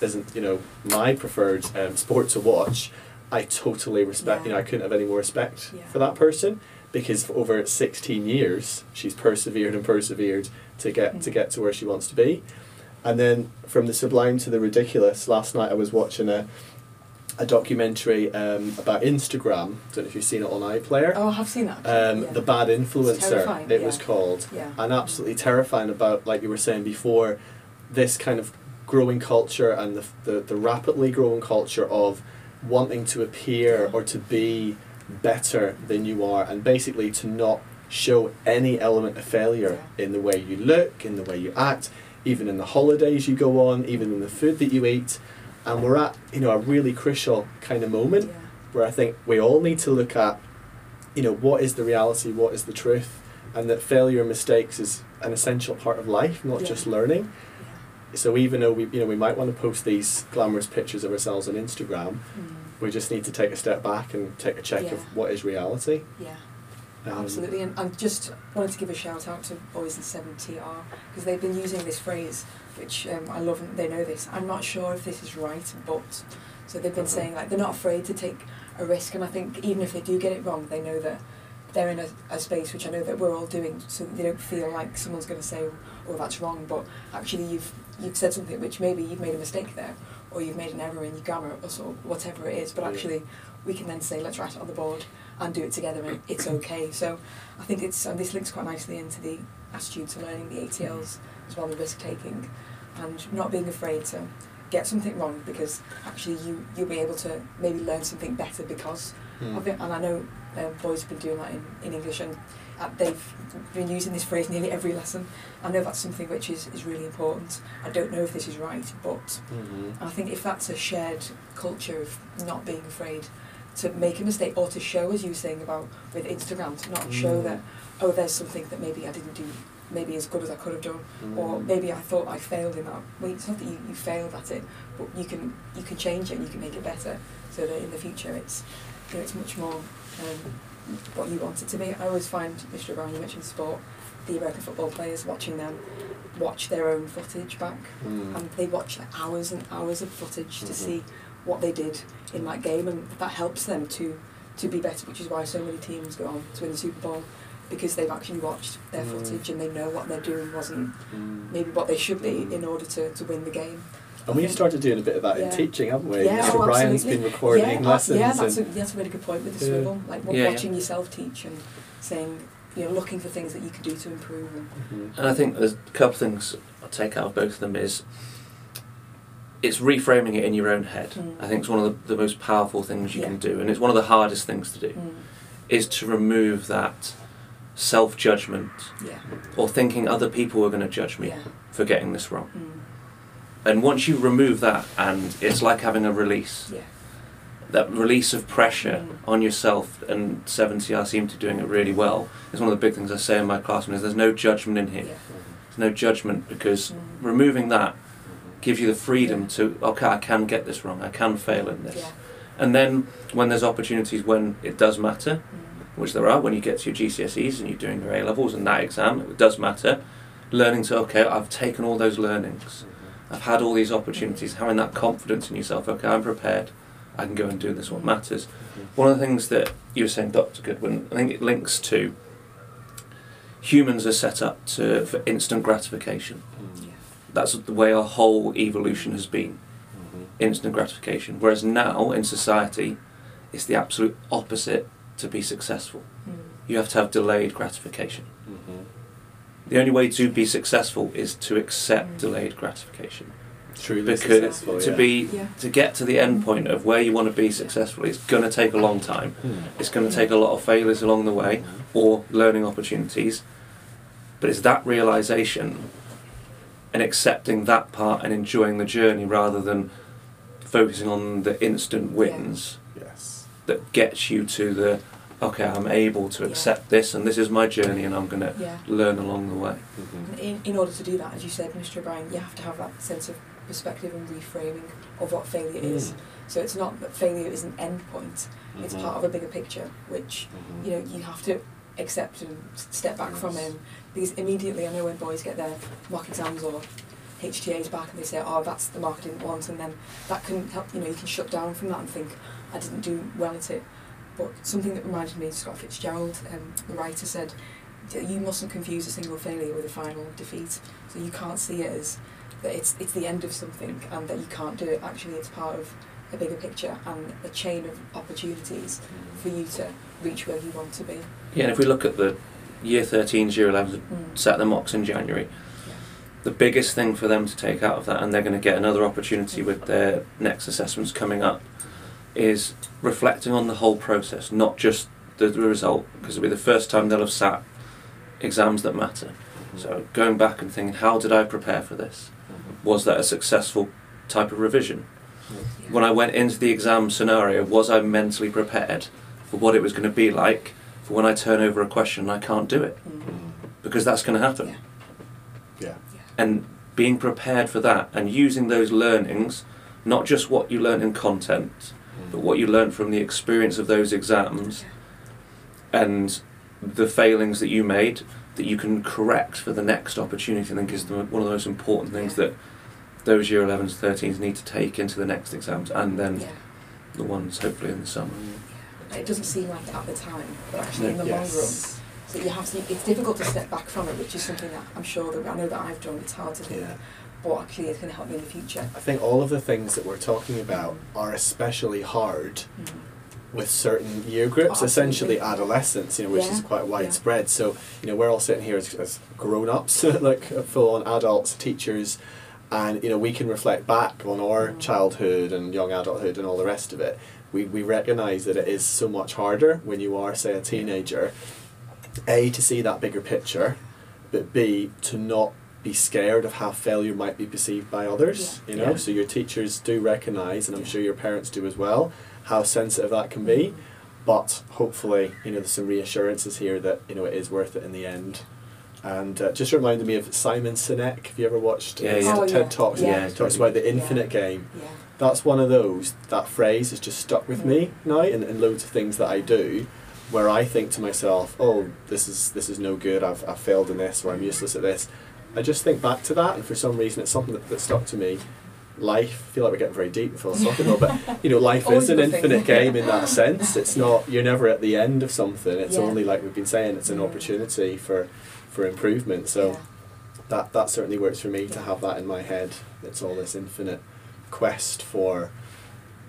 isn't you know my preferred um, sport to watch. I totally respect. You know I couldn't have any more respect Yeah. for that person because for over 16 years she's persevered and persevered to get to Mm. get to where she wants to be. And then from the sublime to the ridiculous, last night I was watching a a documentary um, about Instagram. I Don't know if you've seen it on iPlayer. Oh, I have seen that. Um, yeah. The Bad Influencer, it yeah. was called. Yeah. And absolutely terrifying about, like you were saying before, this kind of growing culture and the, the, the rapidly growing culture of wanting to appear or to be better than you are and basically to not show any element of failure in the way you look, in the way you act, even in the holidays you go on, even in the food that you eat. And we're at, you know, a really crucial kind of moment Yeah. where I think we all need to look at, you know, what is the reality, what is the truth, and that failure and mistakes is an essential part of life, not Yeah. just learning. So even though we, you know, we might want to post these glamorous pictures of ourselves on Instagram, Mm. we just need to take a step back and take a check of what is reality. Yeah. Um, Absolutely, and I just wanted to give a shout out to Boys in 7TR because they've been using this phrase, which um, I love, and they know this. I'm not sure if this is right, but so they've been Mhm. saying like they're not afraid to take a risk, and I think even if they do get it wrong, they know that they're in a, a space which I know that we're all doing, so they don't feel like someone's going to say, "Oh, that's wrong," but actually you've you've said something which maybe you've made a mistake there, or you've made an error in your grammar, or sort of whatever it is. But actually, we can then say, "Let's write it on the board and do it together, and it's okay." So I think it's and this links quite nicely into the attitude to learning, the ATLs as well, the risk taking, and not being afraid to get something wrong because actually you you'll be able to maybe learn something better because Mm. of it. And I know uh, boys have been doing that in, in English and uh, they've been using this phrase nearly every lesson. I know that's something which is, is really important. I don't know if this is right, but Mhm. I think if that's a shared culture of not being afraid to make a mistake or to show, as you were saying about with Instagram, to not show Mm. that, oh, there's something that maybe I didn't do maybe as good as I could have done or Mm. maybe I thought I failed in that. Well, it's not that you, you failed at it, but you can you can change it and you can make it better so that in the future it's you know, it's much more um, what you want it to be. I always find, Mr. O'Brien, you mentioned sport, the American football players watching them watch their own footage back Mm. and they watch like hours and hours of footage to Mhm. see what they did in that game and that helps them to to be better which is why so many teams go on to win the Super Bowl because they've actually watched their Mm. footage and they know what they're doing wasn't Mm. maybe what they should be Mm. in order to, to win the game. And we've started doing a bit of that in teaching, haven't we? Yeah, Mr. oh, Brian's absolutely. been recording yeah, lessons. yeah, that's a, and, that's a really good point with the Yeah. Swivl. Like wa- Yeah, yeah. watching yourself teach and saying, you know, looking for things that you can do to improve. And, Mhm. And I think there's a couple of things I take out of both of them is it's reframing it in your own head. Mm. I think it's one of the, the most powerful things you Yeah. can do, and it's one of the hardest things to do, mm, is to remove that self judgment yeah, or thinking other people are going to judge me yeah, for getting this wrong. mm, And once you remove that, and it's like having a release, yeah, that release of pressure Mm. on yourself, and 7TR seem to be doing it really well. It's one of the big things I say in my classroom is there's no judgment in here. There's no judgment because Mm. removing that gives you the freedom to okay I can get this wrong I can fail in this Yeah. and then when there's opportunities when it does matter Mm. which there are when you get to your GCSEs and you're doing your A levels and that exam it does matter learning to okay I've taken all those learnings I've had all these opportunities having that confidence in yourself okay I'm prepared I can go and do this what matters one of the things that you were saying Dr Goodwin I think it links to humans are set up to for instant gratification Yeah. That's the way our whole evolution has been instant gratification whereas now in society it's the absolute opposite to be successful Mm. you have to have delayed gratification the only way to be successful is to accept Mm. delayed gratification Truly because successful, to yeah. be Yeah. to get to the end point of where you want to be successful it's going to take a long time Mm. it's going to take a lot of failures along the way or learning opportunities. But it's that realization and accepting that part and enjoying the journey rather than focusing on the instant wins Yes. that gets you to the okay, I'm able to Yeah. accept this and this is my journey and I'm going to Yeah. learn along the way. Mhm. In, in order to do that, as you said, Mr. O'Brien, you have to have that sense of perspective and reframing of what failure is. Mm. So it's not that failure is an end point, it's Mhm. part of a bigger picture, which Mhm. you know you have to accept and step back from Yes. him. Because immediately I know when boys get their mock exams or HTAs back and they say oh that's the mark I didn't want and then that can help you know you can shut down from that and think I didn't do well at it. But something that reminded me Scott Fitzgerald um, the writer said you mustn't confuse a single failure with a final defeat. So you can't see it as that it's it's the end of something and that you can't do it. Actually it's part of a bigger picture and a chain of opportunities for you to reach where you want to be. Yeah, and if we look at the year 13s, year 11s, Mm. set the mocks in January, Yeah. the biggest thing for them to take out of that, and they're going to get another opportunity with their next assessments coming up, is reflecting on the whole process, not just the, the result, because it'll be the first time they'll have sat exams that matter. So going back and thinking, how did I prepare for this? Was that a successful type of revision? Yeah. When I went into the exam scenario, was I mentally prepared for what it was going to be like for when I turn over a question and I can't do it? Mm. Because that's going to happen. Yeah. Yeah. And being prepared for that and using those learnings, not just what you learn in content, but what you learn from the experience of those exams and the failings that you made that you can correct for the next opportunity. I think is the, one of the most important things Yeah. that those year 11s, 13s need to take into the next exams and then Yeah. the ones hopefully in the summer. It doesn't seem like it at the time, but actually in the long run, so you have to. It's difficult to step back from it, which is something that I'm sure that I know that I've done. It's hard to do, Yeah. but actually it's going to help me in the future. I think all of the things that we're talking about are especially hard Mm. with certain year groups, Oh, essentially absolutely. adolescence, you know, which Yeah, is quite yeah. widespread. So, you know, we're all sitting here as, as grown ups, like full on adults, teachers, and, you know, we can reflect back on our Mm. childhood and young adulthood and all the rest of it. We, we recognise that it is so much harder when you are, say, a teenager, A, to see that bigger picture, but B, to not be scared of how failure might be perceived by others, you know? Yeah. So your teachers do recognise, and I'm Yeah. sure your parents do as well, how sensitive that can be. But hopefully, you know, there's some reassurances here that you know it is worth it in the end. And uh, just reminded me of Simon Sinek. Have you ever watched uh, Yeah, his yeah. Oh, TED yeah. talks? Yeah. He talks about the infinite game. Yeah. That's one of those. That phrase has just stuck with me now, in, in loads of things that I do, where I think to myself, "Oh, this is this is no good. I've, I've failed in this, or I'm useless at this." I just think back to that, and for some reason, it's something that, that stuck to me. Life. I feel like we're getting very deep and philosophical, but you know, life is an a good thing. infinite game in that sense. It's not you're never at the end of something. It's Yeah. only like we've been saying, it's an mm. opportunity for for improvement. So Yeah. that that certainly works for me to have that in my head. It's all this infinite quest for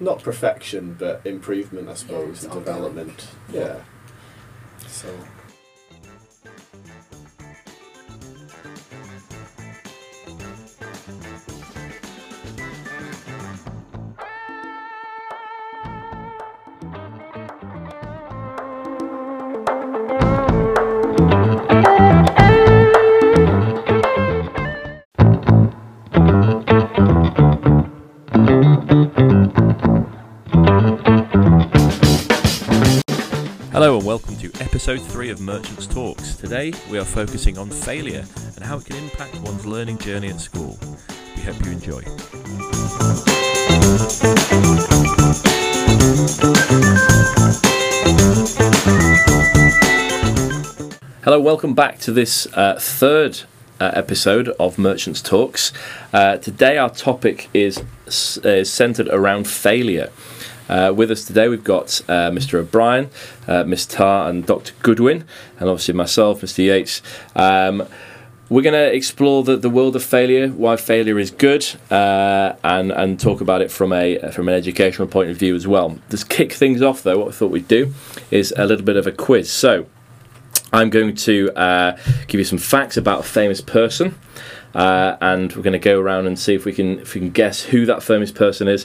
not perfection but improvement, I suppose, it's and development. Yeah. Yeah. So episode 3 of Merchants Talks. Today we are focusing on failure and how it can impact one's learning journey at school. We hope you enjoy. Hello, welcome back to this uh, third uh, episode of Merchants Talks. Uh, today, our topic is, is centered around failure. Uh, with us today, we've got uh, Mr. O'Brien, uh, Miss Tarr, and Dr. Goodwin, and obviously myself, Mr. Yates. Um, we're going to explore the, the world of failure, why failure is good, uh, and and talk about it from a from an educational point of view as well. To kick things off, though, what I thought we'd do is a little bit of a quiz. So, I'm going to uh, give you some facts about a famous person, uh, and we're going to go around and see if we can if we can guess who that famous person is,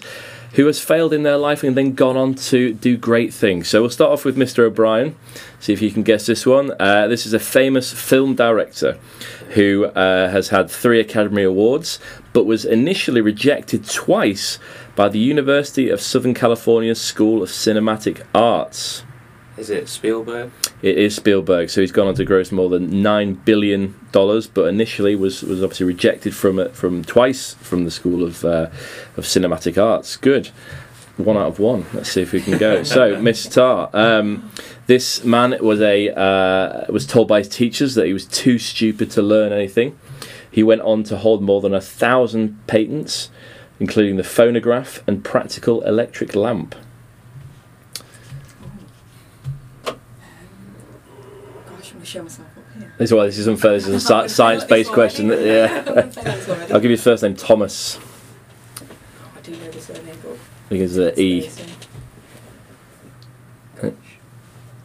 who has failed in their life and then gone on to do great things. So we'll start off with Mr. O'Brien. See if you can guess this one. Uh, this is a famous film director who uh, has had three Academy Awards, but was initially rejected twice by the University of Southern California School of Cinematic Arts. Is it Spielberg? It is Spielberg, so he's gone on to gross more than nine billion dollars, but initially was, was obviously rejected from it from twice from the School of uh, of Cinematic Arts. Good, one out of one. Let's see if we can go. so, Miss Tarr, um, this man was a uh, was told by his teachers that he was too stupid to learn anything. He went on to hold more than a thousand patents, including the phonograph and practical electric lamp. Gosh, I'm going to show myself up here. This is why this is unfair. This is a science-based question. Yeah. I I'll give you the first name, Thomas, I do know the surname, but because uh, E.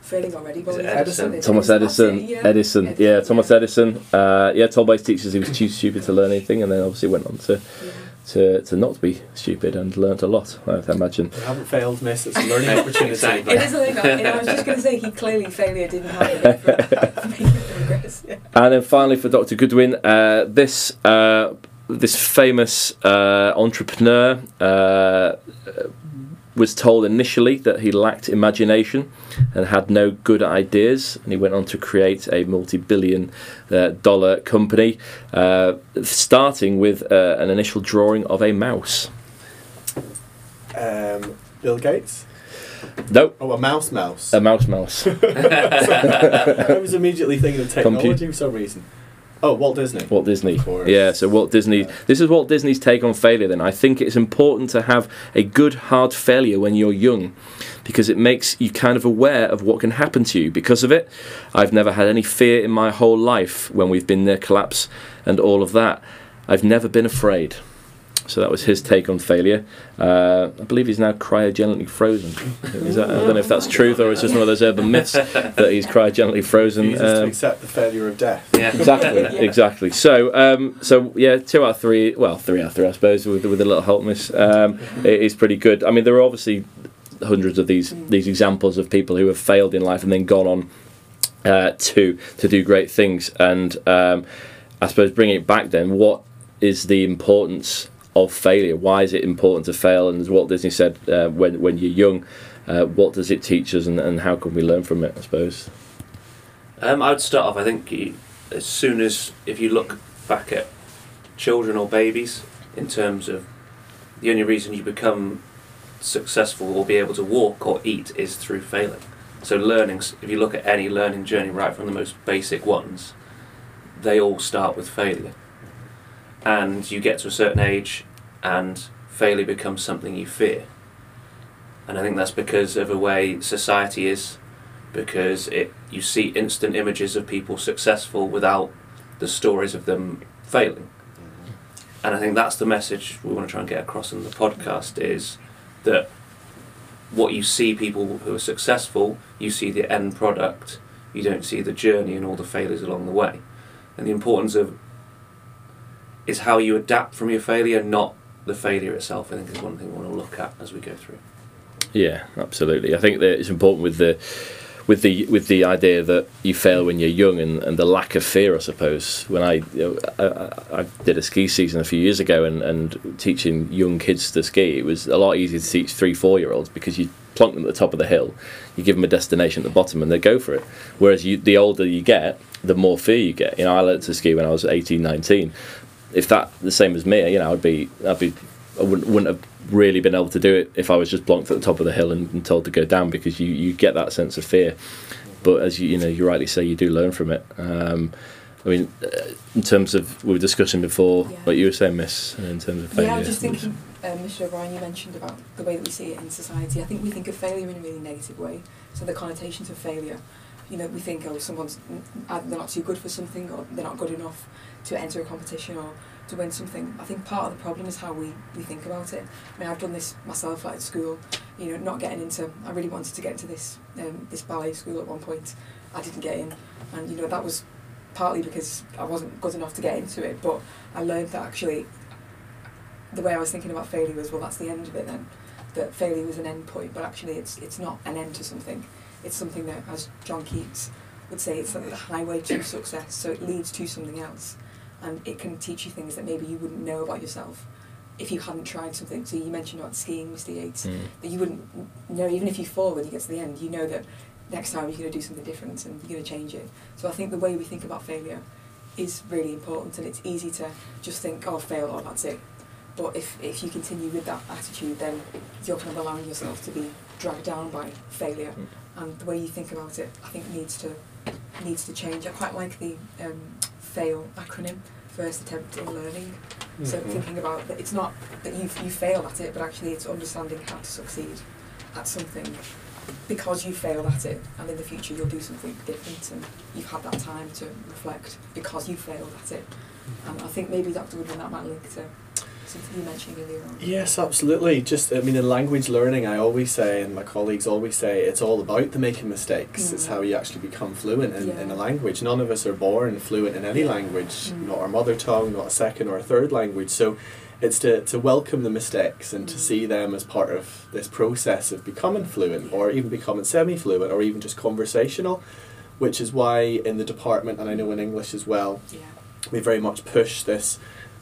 Failing already, but Is it Edison? Edison. Thomas Edison. yeah. Edison. Yeah, Thomas Edison. Uh, yeah, told by his teachers he was too stupid to learn anything, and then obviously went on to, Yeah. To, to not be stupid and learnt a lot. I imagine. we haven't failed, miss. It's a learning opportunity. Exactly. It is a thing. I, I was just going to say, he clearly failure didn't happen for, for progress. Yeah. And then finally for Dr. Goodwin, uh, this uh, this famous uh, entrepreneur uh, was told initially that he lacked imagination and had no good ideas, and he went on to create a multi-billion uh, dollar company, uh, starting with uh, an initial drawing of a mouse. Um, Bill Gates. No, Oh, a mouse mouse. a mouse mouse. I was immediately thinking of technology Compu- for some reason. Oh, Walt Disney. Walt Disney. Yeah, so Walt Disney. This is Walt Disney's take on failure. Then I think it's important to have a good hard failure when you're young, because it makes you kind of aware of what can happen to you. Because of it, I've never had any fear in my whole life when we've been near collapse and all of that. I've never been afraid. So that was his take on failure. Uh, I believe he's now cryogenically frozen. Is that, I don't know if that's truth or it's just one of those urban myths that he's cryogenically frozen. Jesus to Um, accept the failure of death. Yeah. exactly, exactly. So, um, so yeah, two out of three. Well, three out of three, I suppose, with with a little help miss. Um, it is pretty good. I mean, there are obviously hundreds of these these examples of people who have failed in life and then gone on uh, to to do great things. And um, I suppose bringing it back, then, what is the importance of failure? Why is it important to fail? And as Walt Disney said, uh, when when you're young, uh, what does it teach us, and, and how can we learn from it? I suppose. Um, I would start off. I think as soon as if you look back at children or babies, in terms of the only reason you become successful or be able to walk or eat is through failing. So learning. If you look at any learning journey, right from the most basic ones, they all start with failure. And you get to a certain age, and failure becomes something you fear. And I think that's because of a way society is because it you see instant images of people successful without the stories of them failing. Mm-hmm. And I think that's the message we want to try and get across in the podcast is that what you see people who are successful, you see the end product, you don't see the journey and all the failures along the way. And the importance of is how you adapt from your failure, not the failure itself, I think is one thing we want to look at as we go through. Yeah, absolutely. I think that it's important with the with the with the idea that you fail when you're young and, and the lack of fear. I suppose when I, you know, I I did a ski season a few years ago and, and teaching young kids to ski, it was a lot easier to teach three four year olds because you plonk them at the top of the hill, you give them a destination at the bottom and they go for it. Whereas you the older you get, the more fear you get. You know, I learned to ski when I was 18, 19. If that the same as me, you know, I'd be I'd be I wouldn't, wouldn't have really been able to do it if I was just blocked at the top of the hill and, and told to go down because you, you get that sense of fear. But as you you know you rightly say, you do learn from it. Um, I mean, uh, in terms of we were discussing before, Yeah. what you were saying, Miss, in terms of failure. Yeah, I was just thinking, um, Mr. O'Brien, you mentioned about the way that we see it in society. I think we think of failure in a really negative way. So the connotations of failure, you know, we think, oh, someone's either they're not too good for something or they're not good enough to enter a competition or to win something. I think part of the problem is how we, we think about it. I mean, I've done this myself like at school, you know, not getting into, I really wanted to get into this, um, this ballet school at one point. I didn't get in. And, you know, that was partly because I wasn't good enough to get into it, but I learned that actually the way I was thinking about failure was, well, that's the end of it then. That failure was an end point, but actually it's it's not an end to something. It's something that, as John Keats would say, it's like the highway to success. So it leads to something else, and it can teach you things that maybe you wouldn't know about yourself if you hadn't tried something. So you mentioned about skiing, Mr. Yates, Mm. that you wouldn't know even if you fall when you get to the end. You know that next time you're going to do something different and you're going to change it. So I think the way we think about failure is really important, and it's easy to just think, oh, fail, oh, that's it. But if, if you continue with that attitude, then you're kind of allowing yourself to be dragged down by failure. And the way you think about it, I think, needs to needs to change. I quite like the um, FAIL acronym, first attempt in learning. So Mhm. thinking about that it's not that you you fail at it, but actually it's understanding how to succeed at something because you failed at it, and in the future you'll do something different, and you've had that time to reflect because you failed at it. And I think maybe Dr. Woodman that might link to something you mentioned earlier on. Yes, absolutely. Just, I mean, in language learning, I always say, and my colleagues always say, it's all about the making mistakes. It's Mm. how you actually become fluent in, in a language. None of us are born fluent in any Yeah. language, Mm. not our mother tongue, not a second or a third language. So it's to, to welcome the mistakes and to Mm. see them as part of this process of becoming fluent or even becoming semi fluent or even just conversational, which is why in the department, and I know in English as well, Yeah. we very much push this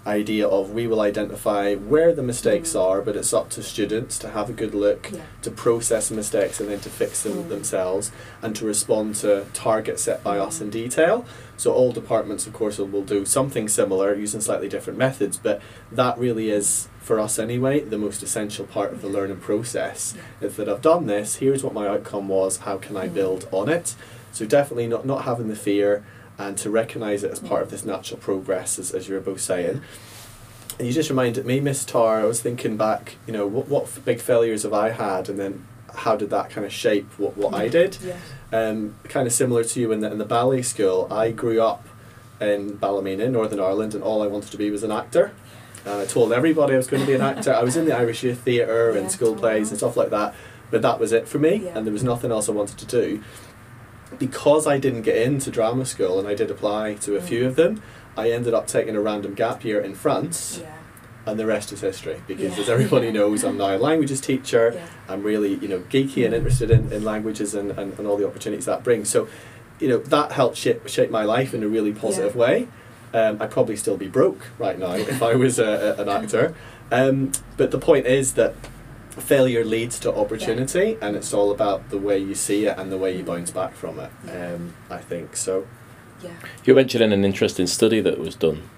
idea of we will identify where the mistakes Mm. are, but it's up to students to have a good look, Yeah. to process mistakes and then to fix them Mm. themselves, and to respond to targets set by us in detail. So all departments, of course, will, will do something similar using slightly different methods, but that really is, for us anyway, the most essential part of the learning process. Yeah. Is that I've done this, here's what my outcome was, how can I Mm. build on it? So definitely not, not having the fear and to recognise it as part of this natural progress, as, as you were both saying. And you just reminded me, Miss Tarr, I was thinking back, you know, what, what big failures have I had, and then how did that kind of shape what, what I did? Yeah. Um, kind of similar to you in the, in the ballet school, I grew up in Ballymena, Northern Ireland, and all I wanted to be was an actor. And I told everybody I was going to be an actor. I was in the Irish Youth Theatre Yeah, and school plays and stuff like that, but that was it for me, Yeah. and there was nothing else I wanted to do. Because I didn't get into drama school and I did apply to a Mm. few of them, I ended up taking a random gap year in France, Yeah. and the rest is history. Because Yeah. as everybody knows, I'm now a languages teacher. Yeah. I'm really, you know, geeky and interested in, in languages and, and, and all the opportunities that brings. So, you know, that helped shape, shape my life in a really positive way. Um, I'd probably still be broke right now if I was a, a, an actor. Um, but the point is that failure leads to opportunity, and it's all about the way you see it and the way you bounce back from it. Yeah. Um, I think so. Yeah. You mentioned an interesting study that was done.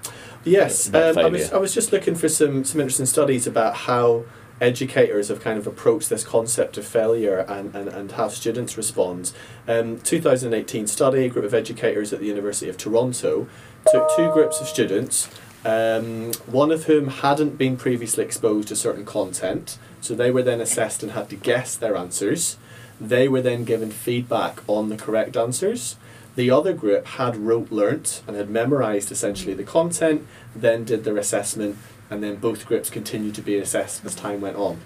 Yes, um, I was. I was just looking for some some interesting studies about how educators have kind of approached this concept of failure and, and, and how students respond. Um, 2018 study, a group of educators at the University of Toronto took two groups of students, um, one of whom hadn't been previously exposed to certain content, so they were then assessed and had to guess their answers. They were then given feedback on the correct answers. The other group had rote learnt and had memorised essentially the content, then did their assessment, and then both groups continued to be assessed as time went on.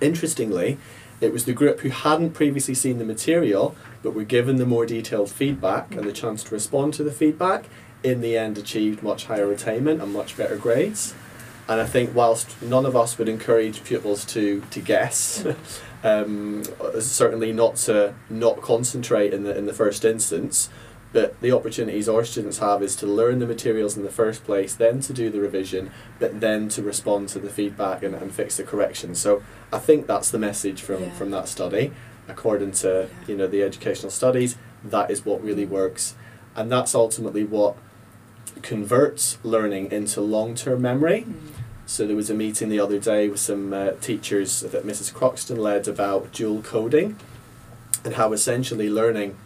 Interestingly, it was the group who hadn't previously seen the material but were given the more detailed feedback and the chance to respond to the feedback, in the end achieved much higher attainment and much better grades. And I think whilst none of us would encourage pupils to, to guess, um, certainly not to not concentrate in the in the first instance, but the opportunities our students have is to learn the materials in the first place, then to do the revision, but then to respond to the feedback and, and fix the corrections. So I think that's the message from, Yeah. from that study. According to Yeah. you know the educational studies, that is what really works, and that's ultimately what converts learning into long term memory. Mm. So there was a meeting the other day with some uh, teachers that Mrs. Croxton led about dual coding and how essentially learning,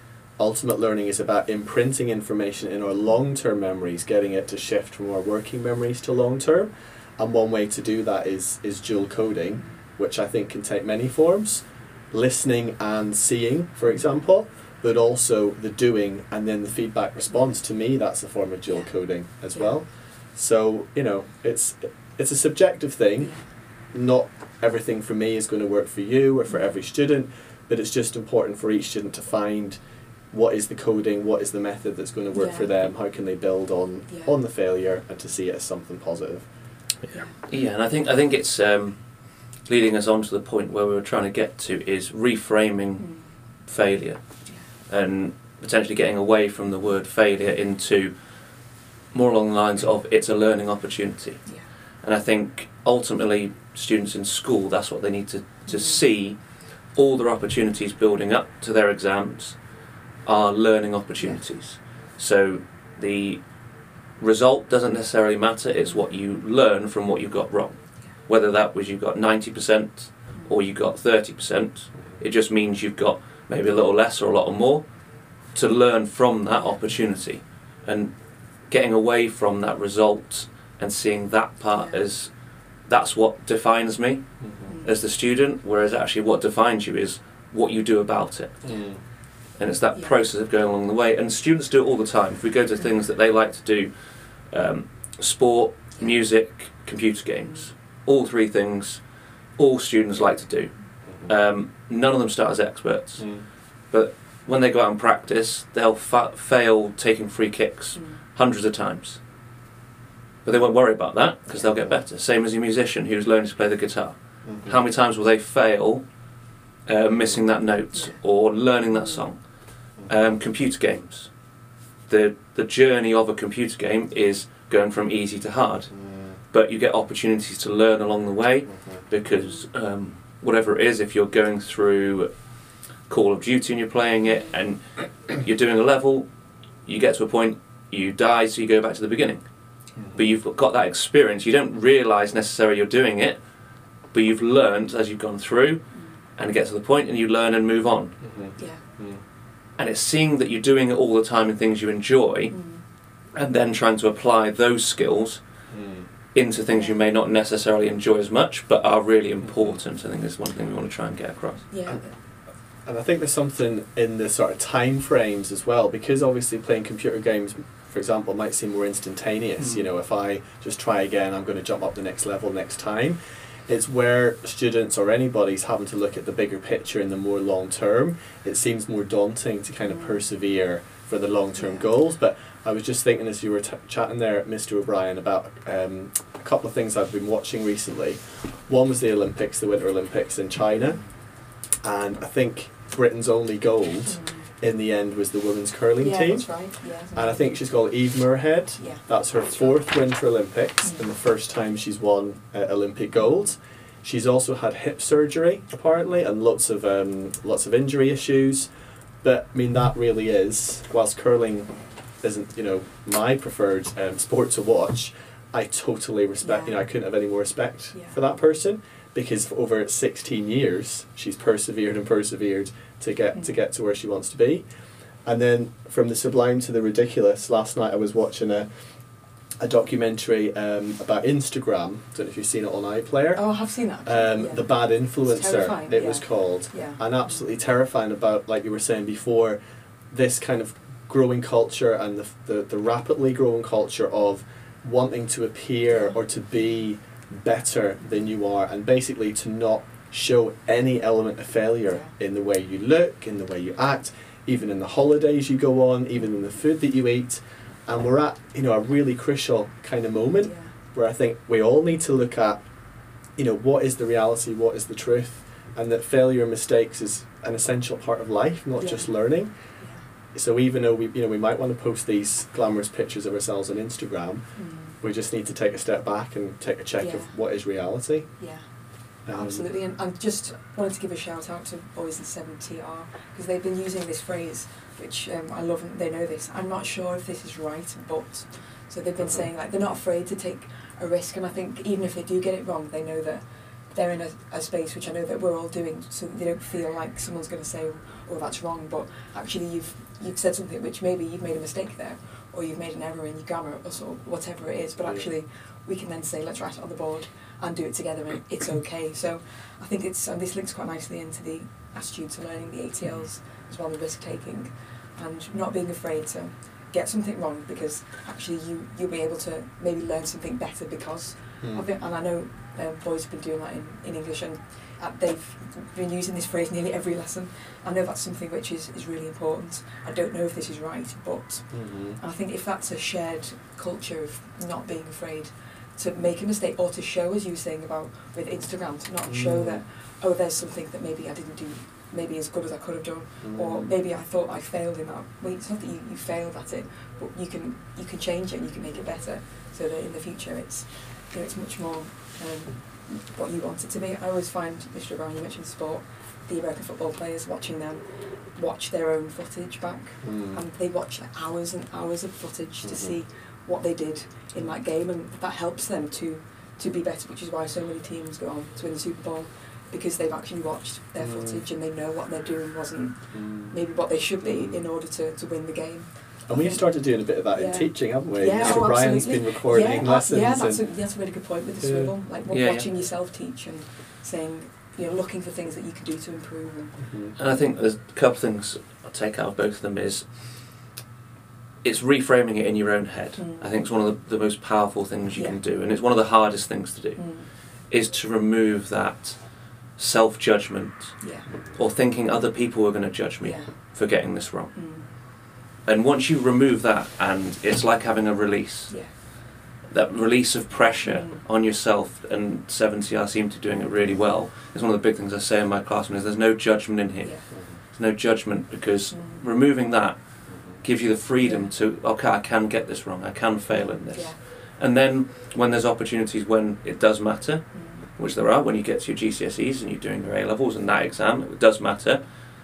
ultimate learning is about imprinting information in our long term memories, getting it to shift from our working memories to long term. And one way to do that is, is dual coding, which I think can take many forms listening and seeing, for example, but also the doing and then the feedback response. To me, that's a form of dual coding as well. So, you know, it's it's a subjective thing. Not everything for me is going to work for you or for every student, but it's just important for each student to find what is the coding, what is the method that's going to work for them, how can they build on Yeah. on the failure and to see it as something positive. Yeah. Yeah, and I think I think it's um, leading us on to the point where we were trying to get to is reframing Mm. failure Yeah. and potentially getting away from the word failure into more along the lines of it's a learning opportunity. Yeah. And I think ultimately students in school that's what they need to, to Mm. see all their opportunities building up to their exams are learning opportunities. So the result doesn't necessarily matter, it's what you learn from what you got wrong. Whether that was you got 90% or you got 30%, it just means you've got maybe a little less or a lot more to learn from that opportunity and getting away from that result and seeing that part Yeah. as that's what defines me Mm. as the student, whereas actually what defines you is what you do about it. And it's that Yeah. process of going along the way. And students do it all the time. If we go to things that they like to do, um, sport, music, computer games, all three things, all students like to do. Um, none of them start as experts. But when they go out and practice, they'll fa- fail taking free kicks Mm. hundreds of times. But they won't worry about that because they'll get better. Same as a musician who's learning to play the guitar. How many times will they fail uh, missing that note or learning that song? Um, computer games. The the journey of a computer game is going from easy to hard, but you get opportunities to learn along the way because um, whatever it is, if you're going through Call of Duty and you're playing it and you're doing a level, you get to a point, you die, so you go back to the beginning. But you've got that experience. You don't realise necessarily you're doing it, but you've learned as you've gone through, and get to the point, and you learn and move on. Mm-hmm. Yeah. And it's seeing that you're doing it all the time in things you enjoy, Mm. and then trying to apply those skills mm. into things you may not necessarily enjoy as much, but are really mm-hmm. important. I think is one thing we want to try and get across. Yeah. And I think there's something in the sort of time frames as well, because obviously playing computer games, for example, might seem more instantaneous. Mm. You know, if I just try again, I'm going to jump up the next level next time. It's where students or anybody's having to look at the bigger picture in the more long term. It seems more daunting to kind of Mm. persevere for the long term Yeah. goals. But I was just thinking as you were t- chatting there, Mr. O'Brien, about um, a couple of things I've been watching recently. One was the Olympics, the Winter Olympics in China, and I think Britain's only gold Mm. In the end was the women's curling yeah, team. that's right. Yeah, And I think she's called Eve Muirhead. Yeah. That's her That's fourth Winter Olympics Mm. and the first time she's won uh, Olympic gold. She's also had hip surgery apparently and lots of um, lots of injury issues. But I mean that really is whilst curling isn't you know my preferred um, sport to watch. I totally respect. You know I couldn't have any more respect Yeah. for that person because for over 16 years she's persevered and persevered to get to Mm. get to where she wants to be. And then from the sublime to the ridiculous, last night I was watching a a documentary um, about Instagram. I Don't know if you've seen it on iPlayer. Oh, I have seen that. Um, yeah. The Bad Influencer, it yeah. was called. Yeah. And absolutely terrifying about, like you were saying before, this kind of growing culture and the, the, the rapidly growing culture of wanting to appear or to be better than you are and basically to not show any element of failure in the way you look, in the way you act, even in the holidays you go on, even in the food that you eat. And we're at, you know, a really crucial kind of moment Yeah. where I think we all need to look at, you know, what is the reality, what is the truth, and that failure and mistakes is an essential part of life, not Yeah. just learning. So even though we, you know, we might want to post these glamorous pictures of ourselves on Instagram, Mm. we just need to take a step back and take a check of what is reality. Yeah. Um, Absolutely, and I just wanted to give a shout out to Boys in 7TR because they've been using this phrase, which um, I love, and they know this. I'm not sure if this is right, but so they've been Mhm. saying like they're not afraid to take a risk, and I think even if they do get it wrong, they know that they're in a, a space which I know that we're all doing, so they don't feel like someone's going to say, "Oh, that's wrong," but actually you've you've said something which maybe you've made a mistake there, or you've made an error in your grammar, or sort of whatever it is, but actually we can then say, "Let's write it on the board." And do it together and it's okay. So I think it's and this links quite nicely into the attitude to learning, the ATLs as well, the risk taking and not being afraid to get something wrong because actually you you'll be able to maybe learn something better because mm, of it. And I know um, boys have been doing that in, in English and uh, they've been using this phrase nearly every lesson. I know that's something which is, is really important. I don't know if this is right, but mhm. I think if that's a shared culture of not being afraid to make a mistake or to show, as you were saying about with Instagram, to not show Mm. that, oh, there's something that maybe I didn't do maybe as good as I could have done, or Mm. maybe I thought I failed in that. Well, it's not that you, you failed at it, but you can you can change it and you can make it better, so that in the future it's you know, it's much more um, what you want it to be. I always find, Mr. Brown, you mentioned sport, the American football players watching them watch their own footage back Mm. and they watch like hours and hours of footage to Mhm. see what they did in that game and that helps them to to be better which is why so many teams go on to win the Super Bowl because they've actually watched their Mm. footage and they know what they're doing wasn't Mm. maybe what they should be in order to, to win the game. And we've started doing a bit of that in teaching, haven't we? Yeah, Mr. oh, Brian's absolutely. been recording yeah, lessons. yeah, that's a, and, that's a really good point with the Yeah. Swivl. Like wa- Yeah, yeah. watching yourself teach and saying, you know, looking for things that you can do to improve. And, Mhm. And I think there's a couple of things I'll take out of both of them is it's reframing it in your own head. Mm. I think it's one of the, the most powerful things you Yeah. can do, and it's one of the hardest things to do, mm, is to remove that self judgment yeah, or thinking other people are going to judge me yeah, for getting this wrong. mm, And once you remove that, and it's like having a release, yeah, that release of pressure Mm. on yourself, and 7TR seem to be doing it really well. It's one of the big things I say in my classroom is there's no judgment in here. There's no judgment because Mm. removing that gives you the freedom to okay I can get this wrong I can fail in this Yeah. and then when there's opportunities when it does matter Mm. which there are when you get to your GCSEs and you're doing your A levels and that exam it does matter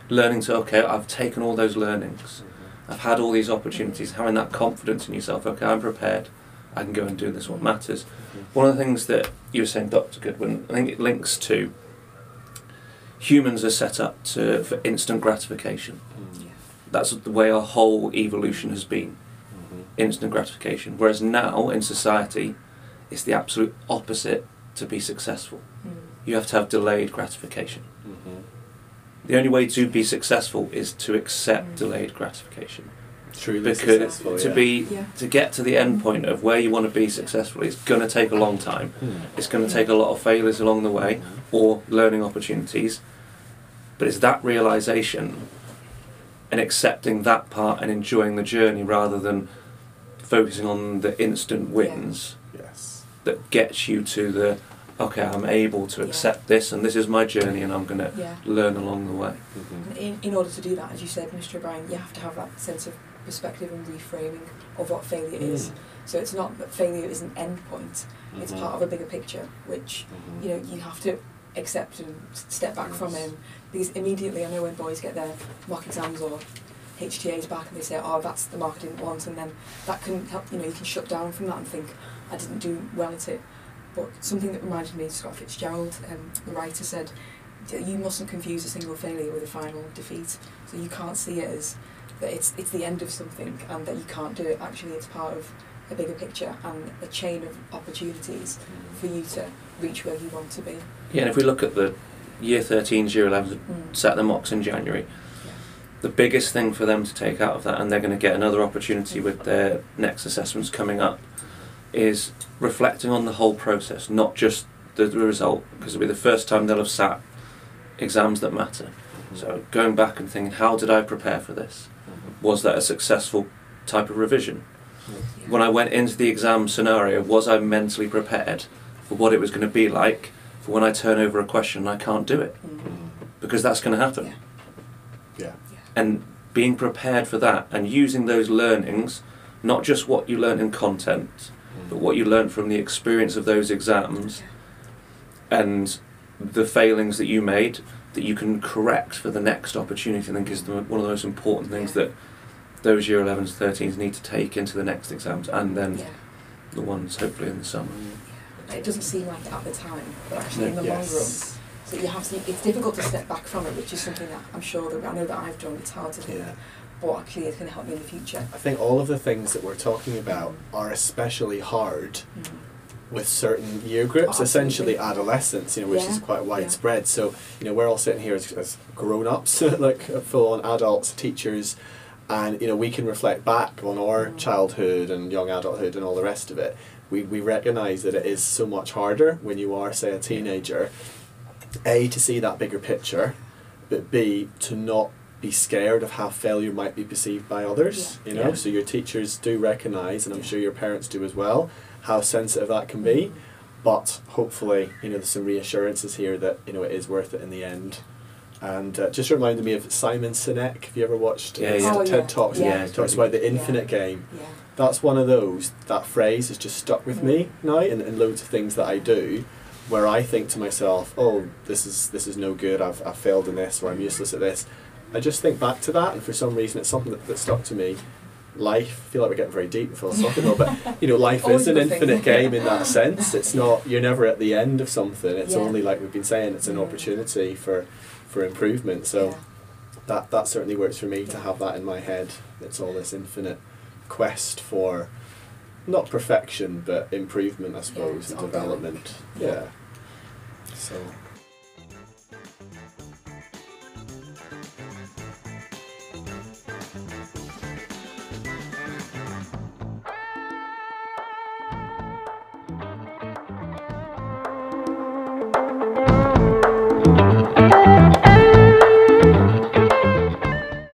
learning to okay I've taken all those learnings I've had all these opportunities having that confidence in yourself okay I'm prepared I can go and do this what matters one of the things that you were saying Dr Goodwin I think it links to humans are set up to for instant gratification. Yeah. That's the way our whole evolution has been instant gratification. Whereas now in society, it's the absolute opposite to be successful. Mm. You have to have delayed gratification. The only way to be successful is to accept Mm. delayed gratification. Truly Because successful, to yeah. be Yeah. to get to the end point of where you want to be successful, it's going to take a long time. Hmm. It's going to take a lot of failures along the way or learning opportunities. But it's that realization and accepting that part and enjoying the journey rather than focusing on the instant wins Yes. that gets you to the okay, I'm able to Yeah. accept this and this is my journey and I'm going to Yeah. learn along the way. Mhm. In, in order to do that, as you said, Mr. O'Brien, you have to have that sense of perspective and reframing of what failure is. Mm. So it's not that failure is an end point, it's Mhm. part of a bigger picture, which Mhm. you know you have to accept and step back from Yes. him. Because immediately, I know when boys get their mock exams or HTAs back and they say, "Oh, that's the mark I didn't want," and then that can help. You know, you can shut down from that and think, "I didn't do well at it." But something that reminded me, Scott Fitzgerald, um, the writer, said, "You mustn't confuse a single failure with a final defeat. So you can't see it as that it's it's the end of something and that you can't do it. Actually, it's part of a bigger picture and a chain of opportunities for you to reach where you want to be." Yeah, and if we look at the year 13s, year 11s, Mm. set their mocks in January, Yeah. the biggest thing for them to take out of that, and they're going to get another opportunity with their next assessments coming up, is reflecting on the whole process, not just the, the result, because it'll be the first time they'll have sat exams that matter. So going back and thinking, how did I prepare for this? Was that a successful type of revision? Yeah. When I went into the exam scenario, was I mentally prepared for what it was going to be like for when I turn over a question and I can't do it? Mm. Mhm. Because that's going to happen. Yeah. Yeah. and being prepared for that and using those learnings, not just what you learn in content, but what you learn from the experience of those exams and the failings that you made that you can correct for the next opportunity, I think is the, one of the most important things that those year 11s, 13s need to take into the next exams and then Yeah. the ones hopefully in the summer. It doesn't seem like it at the time, but actually in the long run, Yes. so you have to. It's difficult to step back from it, which is something that I'm sure that I know that I've done. It's hard to do, Yeah. but actually it's going to help me in the future. I think all of the things that we're talking about are especially hard Mm. with certain year groups, Oh, essentially adolescents, you know, which Yeah, is quite yeah. widespread. So, you know, we're all sitting here as, as grown ups, like full on adults, teachers, and, you know, we can reflect back on our Mm. childhood and young adulthood and all the rest of it. We, we recognise that it is so much harder when you are, say, a teenager, A, to see that bigger picture, but B, to not be scared of how failure might be perceived by others, you know? Yeah. So your teachers do recognise, and I'm sure your parents do as well, how sensitive that can be but hopefully you know there's some reassurances here that you know it is worth it in the end and uh, just reminded me of Simon Sinek have you ever watched Yeah, yeah. Oh, TED yeah. Talks Yeah. he talks about the Yeah. infinite game Yeah. That's one of those that phrase has just stuck with me Mm. now in, in loads of things that I do where I think to myself oh this is this is no good. I've, I've failed in this or I'm useless at this. I just think back to that and for some reason it's something that, that stuck to me. Life I feel like we're getting very deep and philosophical but you know life is an infinite game in that sense. It's not you're never at the end of something. It's Yeah. only like we've been saying it's an opportunity for for improvement. So yeah. that that certainly works for me to have that in my head. It's all this infinite quest for not perfection but improvement I suppose it's and development. Yeah. yeah. So